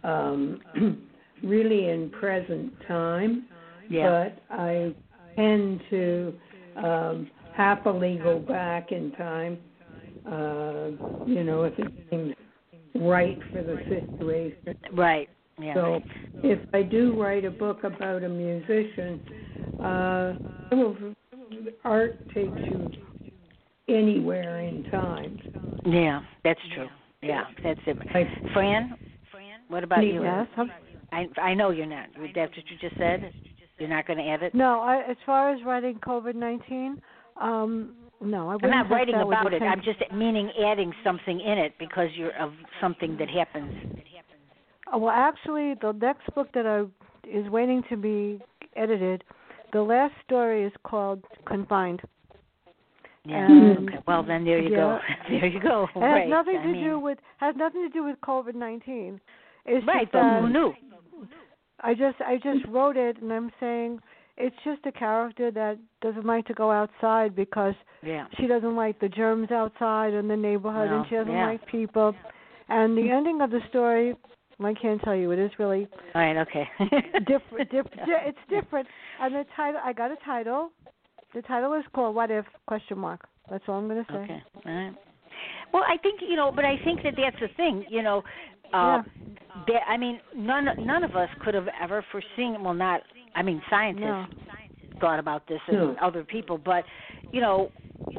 [SPEAKER 3] um, really in present time,
[SPEAKER 1] Yeah.
[SPEAKER 3] but I tend to um, happily go back in time. Uh, you know, if it seems right for the situation.
[SPEAKER 1] Right. Yeah.
[SPEAKER 3] So if I do write a book about a musician, uh, art takes you anywhere in time.
[SPEAKER 1] Yeah, that's true. Yeah, that's it.
[SPEAKER 3] Like
[SPEAKER 1] Fran, what about you?
[SPEAKER 2] Yes. I'm,
[SPEAKER 1] I I know you're not. That's what you just said. You're not going to add it.
[SPEAKER 2] no, I, as far as writing COVID nineteen, um, no, I
[SPEAKER 1] I'm
[SPEAKER 2] wouldn't
[SPEAKER 1] writing about it. I'm just meaning adding something in it because you're of something that happens.
[SPEAKER 2] Uh, Well, actually, the next book that I is waiting to be edited, the last story is called Confined.
[SPEAKER 1] Yeah.
[SPEAKER 2] And-
[SPEAKER 1] okay. Well, then there you go. there you go.
[SPEAKER 2] It
[SPEAKER 1] right.
[SPEAKER 2] has nothing
[SPEAKER 1] I
[SPEAKER 2] to
[SPEAKER 1] mean,
[SPEAKER 2] do with has nothing to do with COVID nineteen. It's
[SPEAKER 1] Right,
[SPEAKER 2] just
[SPEAKER 1] but
[SPEAKER 2] that
[SPEAKER 1] who knew?
[SPEAKER 2] I just I just wrote it, and I'm saying it's just a character that doesn't like to go outside because
[SPEAKER 1] Yeah.
[SPEAKER 2] she doesn't like the germs outside in the neighborhood,
[SPEAKER 1] No,
[SPEAKER 2] and she doesn't
[SPEAKER 1] yeah.
[SPEAKER 2] like people. And the ending of the story, I can't tell you. It is really
[SPEAKER 1] All right. Okay.
[SPEAKER 2] different. Diff, di- it's different. And the title, I got a title. The title is called "What If?" Question mark. That's all I'm going to say.
[SPEAKER 1] Okay. All right. Well, I think you know, but I think that that's the thing. You know, uh, that I mean, none none of us could have ever foreseen. Well, not. I mean, scientists
[SPEAKER 2] No.
[SPEAKER 1] thought about this and
[SPEAKER 3] No.
[SPEAKER 1] other people, but you know,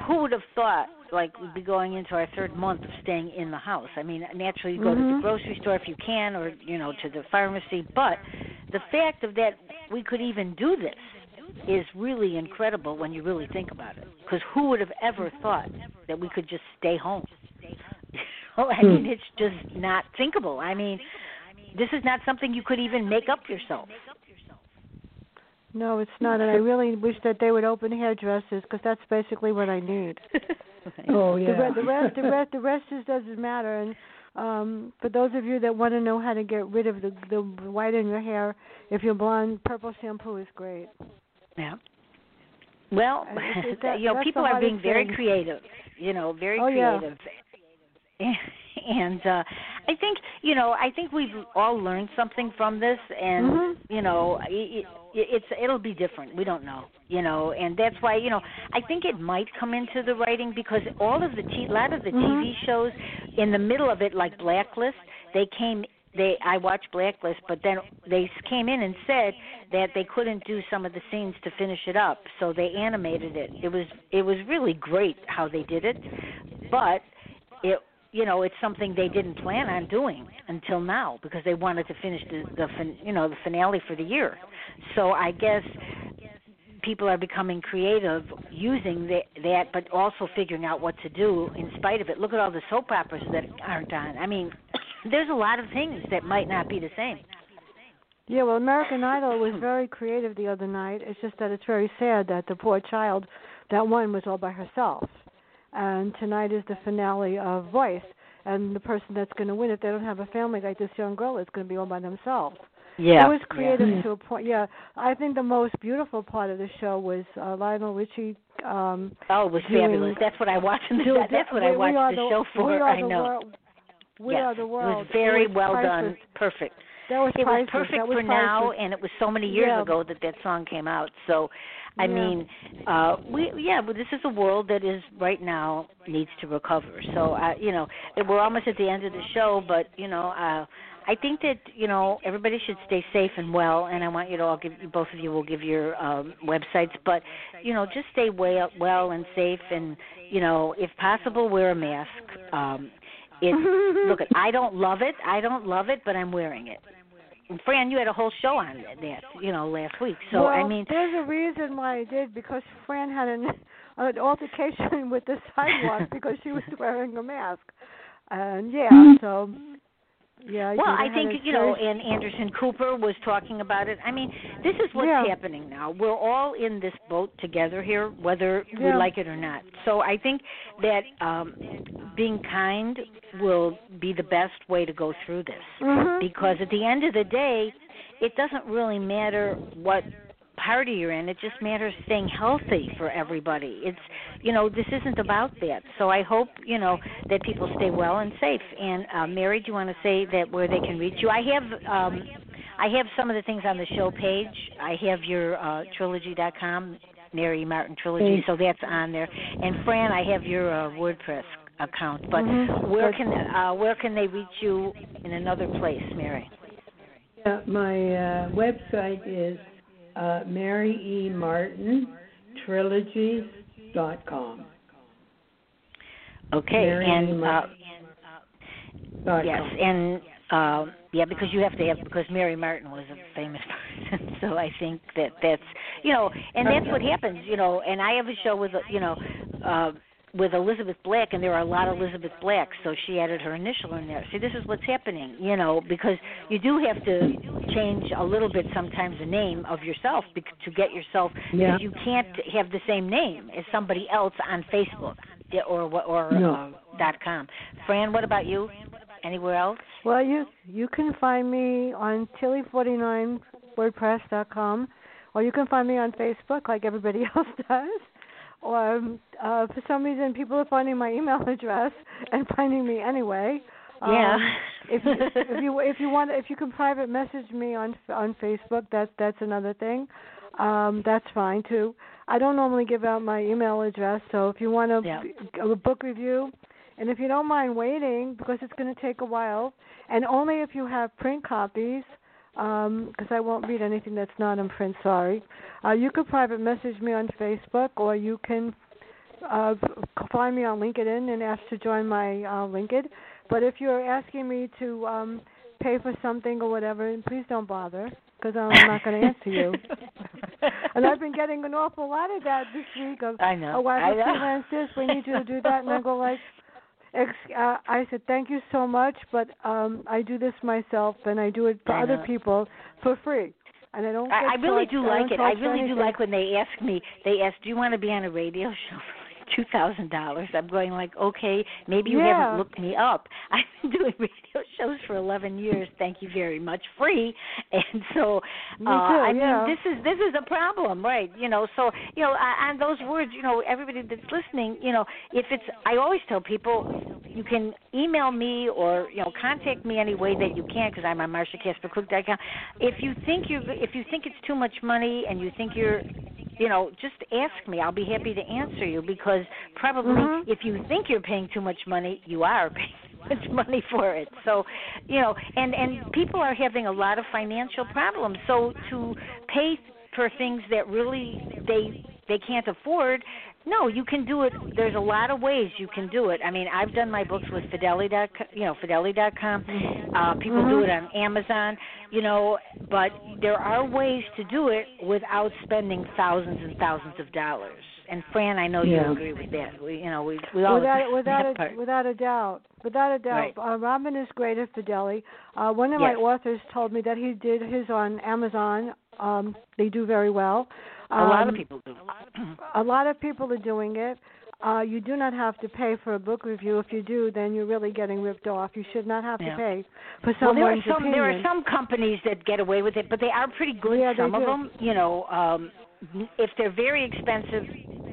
[SPEAKER 1] who would have thought like we'd be going into our third month of staying in the house? I mean, naturally you go to the
[SPEAKER 2] Mhm.
[SPEAKER 1] grocery store if you can, or you know, to the pharmacy. But the fact of that we could even do this is really incredible when you really think about it. Because who would have ever thought that we could just stay home? Oh, I mean, it's just not thinkable. I mean, this is not something you could even make up yourself.
[SPEAKER 2] No, it's not. And I really wish that they would open hairdressers because that's basically what I need.
[SPEAKER 3] oh
[SPEAKER 2] The,
[SPEAKER 3] yeah.
[SPEAKER 2] re- the rest, the rest, the rest just doesn't matter. And um for those of you that want to know how to get rid of the the white in your hair, if you're blonde, purple shampoo is great.
[SPEAKER 1] Yeah. Well,
[SPEAKER 2] And it's- it's that-
[SPEAKER 1] you know, people are being very
[SPEAKER 2] thing.
[SPEAKER 1] creative. You know, very
[SPEAKER 2] Oh, yeah.
[SPEAKER 1] creative. And uh I think, you know, I think we've all learned something from this, and
[SPEAKER 2] Mhm.
[SPEAKER 1] you know, it, it, it's it'll be different. We don't know, you know, and that's why, you know, I think it might come into the writing because all of the t- a lot of the
[SPEAKER 2] Mhm.
[SPEAKER 1] TV shows in the middle of it, like Blacklist, they came they I watched Blacklist, but then they came in and said that they couldn't do some of the scenes to finish it up, so they animated it. It was it was really great how they did it, but it you know it's something they didn't plan on doing until now because they wanted to finish the the fin, you know the finale for the year. So I guess people are becoming creative using that, that but also figuring out what to do in spite of it. Look at all the soap operas that aren't on. I mean, there's a lot of things that might not be the same.
[SPEAKER 2] Yeah, well, American Idol was very creative the other night. It's just that it's very sad that the poor child that won was all by herself. And tonight is the finale of Voice, and the person that's going to win, if they don't have a family like this young girl, is going to be all by themselves.
[SPEAKER 1] Yeah.
[SPEAKER 2] It was creative
[SPEAKER 3] Yeah.
[SPEAKER 2] to a point. Yeah, I think the most beautiful part of the show was uh, Lionel Richie. Um,
[SPEAKER 1] Oh, it was
[SPEAKER 2] doing-
[SPEAKER 1] fabulous. That's what I watched. The,
[SPEAKER 2] doing-
[SPEAKER 1] that's what I watched
[SPEAKER 2] are
[SPEAKER 1] the, show for.
[SPEAKER 2] We are
[SPEAKER 1] I
[SPEAKER 2] the
[SPEAKER 1] know.
[SPEAKER 2] World. We
[SPEAKER 1] yes.
[SPEAKER 2] are the world.
[SPEAKER 1] It was very
[SPEAKER 2] was
[SPEAKER 1] well
[SPEAKER 2] priceless.
[SPEAKER 1] done. Perfect.
[SPEAKER 2] That was
[SPEAKER 1] it was
[SPEAKER 2] priceless.
[SPEAKER 1] perfect
[SPEAKER 2] that was
[SPEAKER 1] for now and it was so many years
[SPEAKER 2] Yeah.
[SPEAKER 1] ago that that song came out so i
[SPEAKER 2] Yeah.
[SPEAKER 1] mean uh we yeah but this is a world that is right now needs to recover so uh you know we're almost at the end of the show but you know uh I think that you know everybody should stay safe and well, and I want you to all give both of you will give your um, websites, but you know just stay well, well and safe, and you know if possible wear a mask. Um, it look, I don't love it, I don't love it, but I'm wearing it. Fran, you had a whole show on that, you know, last week. So
[SPEAKER 2] well,
[SPEAKER 1] I mean,
[SPEAKER 2] there's a reason why I did because Fran had an, an altercation with the sidewalk because she was wearing a mask, and yeah, so yeah.
[SPEAKER 1] well. I think you know, and Anderson Cooper was talking about it. I mean, this is what's
[SPEAKER 2] Yeah.
[SPEAKER 1] happening now. We're all in this boat together here, whether we like it or not. So I think that um being kind will be the best way to go through this.
[SPEAKER 2] Mhm.
[SPEAKER 1] because at the end of the day, it doesn't really matter what party you're in. It just matters staying healthy for everybody. It's you know this isn't about that. So I hope you know that people stay well and safe. And uh, Mary, do you want to say that where they can reach you? I have um, I have some of the things on the show page. I have your uh, trilogy.com, Mary Martin Trilogy, so that's on there. And Fran, I have your uh, WordPress account. But
[SPEAKER 2] Mhm.
[SPEAKER 1] where can uh, where can they reach you in another place, Mary?
[SPEAKER 3] Yeah, my uh, website is uh, Mary E. Martin Trilogies.com.
[SPEAKER 1] Okay,
[SPEAKER 3] Mary
[SPEAKER 1] and uh,
[SPEAKER 3] Martin. Dot
[SPEAKER 1] yes, and uh, yeah, because you have to have because Mary Martin was a famous person, so I think that that's you know, and that's what happens, you know. And I have a show with you know. Uh, with Elizabeth Black, and there are a lot of Elizabeth Blacks, so she added her initial in there. See, this is what's happening, you know, because you do have to change a little bit sometimes the name of yourself bec- to get yourself,
[SPEAKER 3] Yeah.
[SPEAKER 1] because you can't have the same name as somebody else on Facebook or or
[SPEAKER 3] No.
[SPEAKER 1] uh, dot com. Fran, what about you? Anywhere else?
[SPEAKER 2] Well, you you can find me on tillie49wordpress.com, or you can find me on Facebook like everybody else does. Um, uh, for some reason, people are finding my email address and finding me anyway.
[SPEAKER 1] Yeah.
[SPEAKER 2] Um, if you, if you if you want if you can private message me on on Facebook, that's that's another thing. Um, that's fine too. I don't normally give out my email address, so if you want to
[SPEAKER 1] Yeah.
[SPEAKER 2] a book review, and if you don't mind waiting because it's going to take a while, and only if you have print copies, because I won't read anything that's not in print. Sorry. Uh, you can private message me on Facebook, or you can uh, find me on LinkedIn and ask to join my uh, LinkedIn. But if you're asking me to um, pay for something or whatever, please don't bother because I'm not going to answer you. and I've been getting an awful lot of that this week. Of,
[SPEAKER 1] I know.
[SPEAKER 2] Oh, why
[SPEAKER 1] I
[SPEAKER 2] would
[SPEAKER 1] know.
[SPEAKER 2] freelance this? We need you to do that, and I go like. Ex- uh, I said thank you so much, but um I do this myself, and I do it for other people for free, and I don't.
[SPEAKER 1] I, I really
[SPEAKER 2] charged-
[SPEAKER 1] do
[SPEAKER 2] I
[SPEAKER 1] like it. I really do
[SPEAKER 2] anything.
[SPEAKER 1] like when they ask me. They ask, "Do you want to be on a radio show two thousand dollars?" I'm going like, "Okay, maybe you
[SPEAKER 2] Yeah.
[SPEAKER 1] haven't looked me up. I've been doing radio shows for eleven years. Thank you very much, free." And so,
[SPEAKER 2] Me
[SPEAKER 1] uh,
[SPEAKER 2] too,
[SPEAKER 1] I
[SPEAKER 2] yeah.
[SPEAKER 1] mean, this is this is a problem, right? You know, so you know, on those words, you know, everybody that's listening, you know, if it's, I always tell people, you can email me or you know contact me any way that you can because I'm on MarshaCasperCook.com. If you think you if you think it's too much money and you think you're you know, just ask me. I'll be happy to answer you because probably
[SPEAKER 2] Mhm.
[SPEAKER 1] if you think you're paying too much money, you are paying too much money for it. So, you know, and and people are having a lot of financial problems. So to pay for things that really they they can't afford, no, you can do it. There's a lot of ways you can do it. I mean, I've done my books with Fidelity. You know, Fidelity.com. Uh, people do
[SPEAKER 2] Mhm.
[SPEAKER 1] it on Amazon. You know, but there are ways to do it without spending thousands and thousands of dollars. And Fran, I know
[SPEAKER 3] Yeah.
[SPEAKER 1] you agree with that. We, you know, we we all
[SPEAKER 2] without without a,
[SPEAKER 1] part.
[SPEAKER 2] without a doubt, without a doubt.
[SPEAKER 1] Right.
[SPEAKER 2] Uh, Robin is great at Fidelity. Uh, one of my authors told me that he did his on Amazon. Um, they do very well.
[SPEAKER 1] A lot of
[SPEAKER 2] Um,
[SPEAKER 1] people do.
[SPEAKER 2] A lot of people are doing it. Uh, you do not have to pay for a book review. If you do, then you're really getting ripped off. You should not have
[SPEAKER 1] Yeah.
[SPEAKER 2] to pay for
[SPEAKER 1] Well, there are
[SPEAKER 2] someone's
[SPEAKER 1] some there are some companies that get away with it, but they are pretty good.
[SPEAKER 2] Yeah,
[SPEAKER 1] some of
[SPEAKER 2] do.
[SPEAKER 1] them, you know, um if they're very expensive,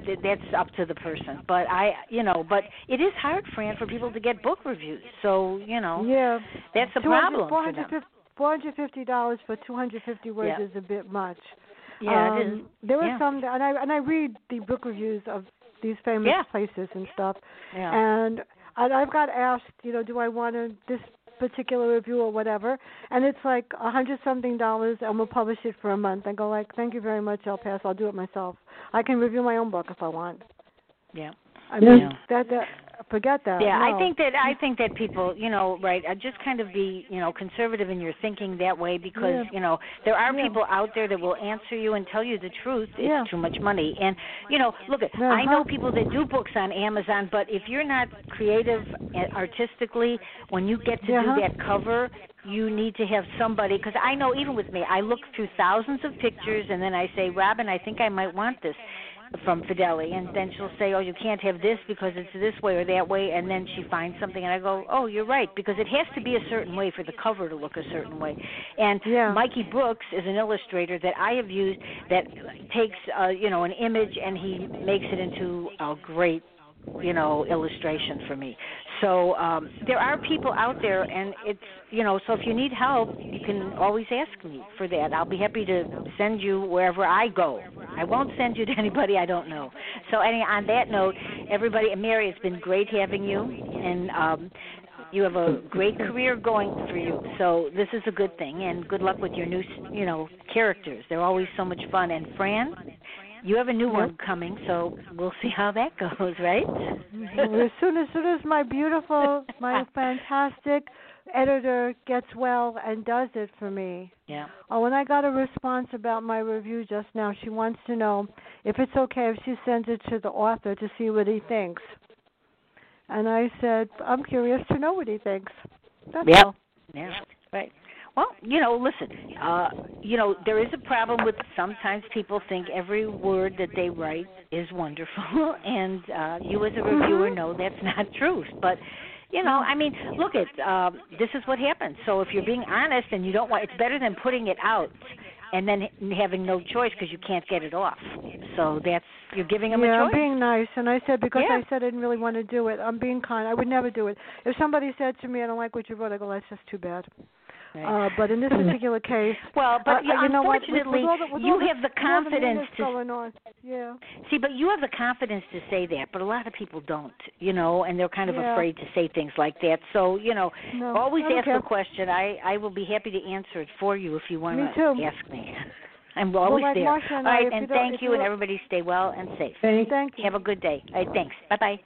[SPEAKER 1] th- that's up to the person. But I, you know, but it is hard, Fran, for people to get book reviews. So you know,
[SPEAKER 2] yeah,
[SPEAKER 1] that's a problem for them.
[SPEAKER 2] $450 for 250 words
[SPEAKER 1] Yeah.
[SPEAKER 2] is a bit much.
[SPEAKER 1] Yeah,
[SPEAKER 2] um,
[SPEAKER 1] it is.
[SPEAKER 2] There are
[SPEAKER 1] Yeah.
[SPEAKER 2] some, that, and I and I read the book reviews of these famous
[SPEAKER 1] Yeah.
[SPEAKER 2] places and stuff.
[SPEAKER 1] Yeah.
[SPEAKER 2] And I, I've got asked, you know, do I want to, this particular review or whatever, and it's like a hundred something dollars, and we'll publish it for a month. I go like, thank you very much, I'll pass. I'll do it myself. I can review my own book if I want.
[SPEAKER 1] yeah.
[SPEAKER 2] I mean,
[SPEAKER 1] Yeah.
[SPEAKER 2] that that forget that.
[SPEAKER 1] Yeah, I think that I think that people, you know, right, uh, just kind of be, you know, conservative in your thinking that way because,
[SPEAKER 2] Yeah.
[SPEAKER 1] you know, there are
[SPEAKER 2] Yeah.
[SPEAKER 1] people out there that will answer you and tell you the truth. It's
[SPEAKER 2] Yeah.
[SPEAKER 1] too much money. And, you know, look, at I
[SPEAKER 2] Uh-huh.
[SPEAKER 1] know people that do books on Amazon, but if you're not creative artistically, when you get to
[SPEAKER 2] Uh-huh.
[SPEAKER 1] do that cover, you need to have somebody because I know even with me, I look through thousands of pictures and then I say, Robin, I think I might want this from Fidelity, and then she'll say, "Oh, you can't have this because it's this way or that way," and then she finds something, and I go, "Oh, you're right," because it has to be a certain way for the cover to look a certain way. And
[SPEAKER 2] Yeah.
[SPEAKER 1] Mikey Brooks is an illustrator that I have used that takes, uh, you know, an image and he makes it into a great you know illustration for me so um there are people out there and it's you know so if you need help you can always ask me for that i'll be happy to send you wherever i go i won't send you to anybody i don't know so any on that note everybody. Mary, it's been great having you, and um, you have a great career going for you. So this is a good thing, and good luck with your new, you know, characters. They're always so much fun. And Fran, you have a new one coming, so we'll see how that goes, right?
[SPEAKER 2] as soon as soon as my beautiful, my fantastic editor gets well and does it for me.
[SPEAKER 1] Yeah.
[SPEAKER 2] Oh, when I got a response about my review just now, she wants to know if it's okay if she sends it to the author to see what he thinks. And I said, I'm curious to know what he thinks. That's
[SPEAKER 1] yep.
[SPEAKER 2] all.
[SPEAKER 1] Yeah. Right. Well, you know, listen. Uh, you know, there is a problem with sometimes people think every word that they write is wonderful, and uh, you as a reviewer
[SPEAKER 2] Mm-hmm.
[SPEAKER 1] know that's not true. But you know, I mean, look at um, this is what happens. So if you're being honest and you don't want, it's better than putting it out and then having no choice because you can't get it off. So that's you're giving them
[SPEAKER 2] yeah,
[SPEAKER 1] a
[SPEAKER 2] I'm
[SPEAKER 1] choice.
[SPEAKER 2] being nice, and I said because
[SPEAKER 1] Yeah.
[SPEAKER 2] I said I didn't really want to do it. I'm being kind. I would never do it. If somebody said to me, "I don't like what you wrote," I go, "That's just too bad."
[SPEAKER 1] Right.
[SPEAKER 2] Uh, but in this particular case,
[SPEAKER 1] well, but
[SPEAKER 2] uh, you know what? With-
[SPEAKER 1] unfortunately,
[SPEAKER 2] with the,
[SPEAKER 1] you have the
[SPEAKER 2] the
[SPEAKER 1] confidence to.
[SPEAKER 2] Yeah.
[SPEAKER 1] See, but you have the confidence to say that, but a lot of people don't, you know, and they're kind of
[SPEAKER 2] Yeah.
[SPEAKER 1] afraid to say things like that. So, you know,
[SPEAKER 2] No,
[SPEAKER 1] always ask
[SPEAKER 2] care.
[SPEAKER 1] a question. I I will be happy to answer it for you if you want
[SPEAKER 2] Me
[SPEAKER 1] to ask me. I'm always
[SPEAKER 2] like
[SPEAKER 1] there.
[SPEAKER 2] Marsha and I,
[SPEAKER 1] and
[SPEAKER 2] you
[SPEAKER 1] thank you,
[SPEAKER 2] you
[SPEAKER 1] and everybody stay well and safe.
[SPEAKER 3] Thank
[SPEAKER 2] Thank you.
[SPEAKER 1] Have a good day. All right, thanks. Bye bye.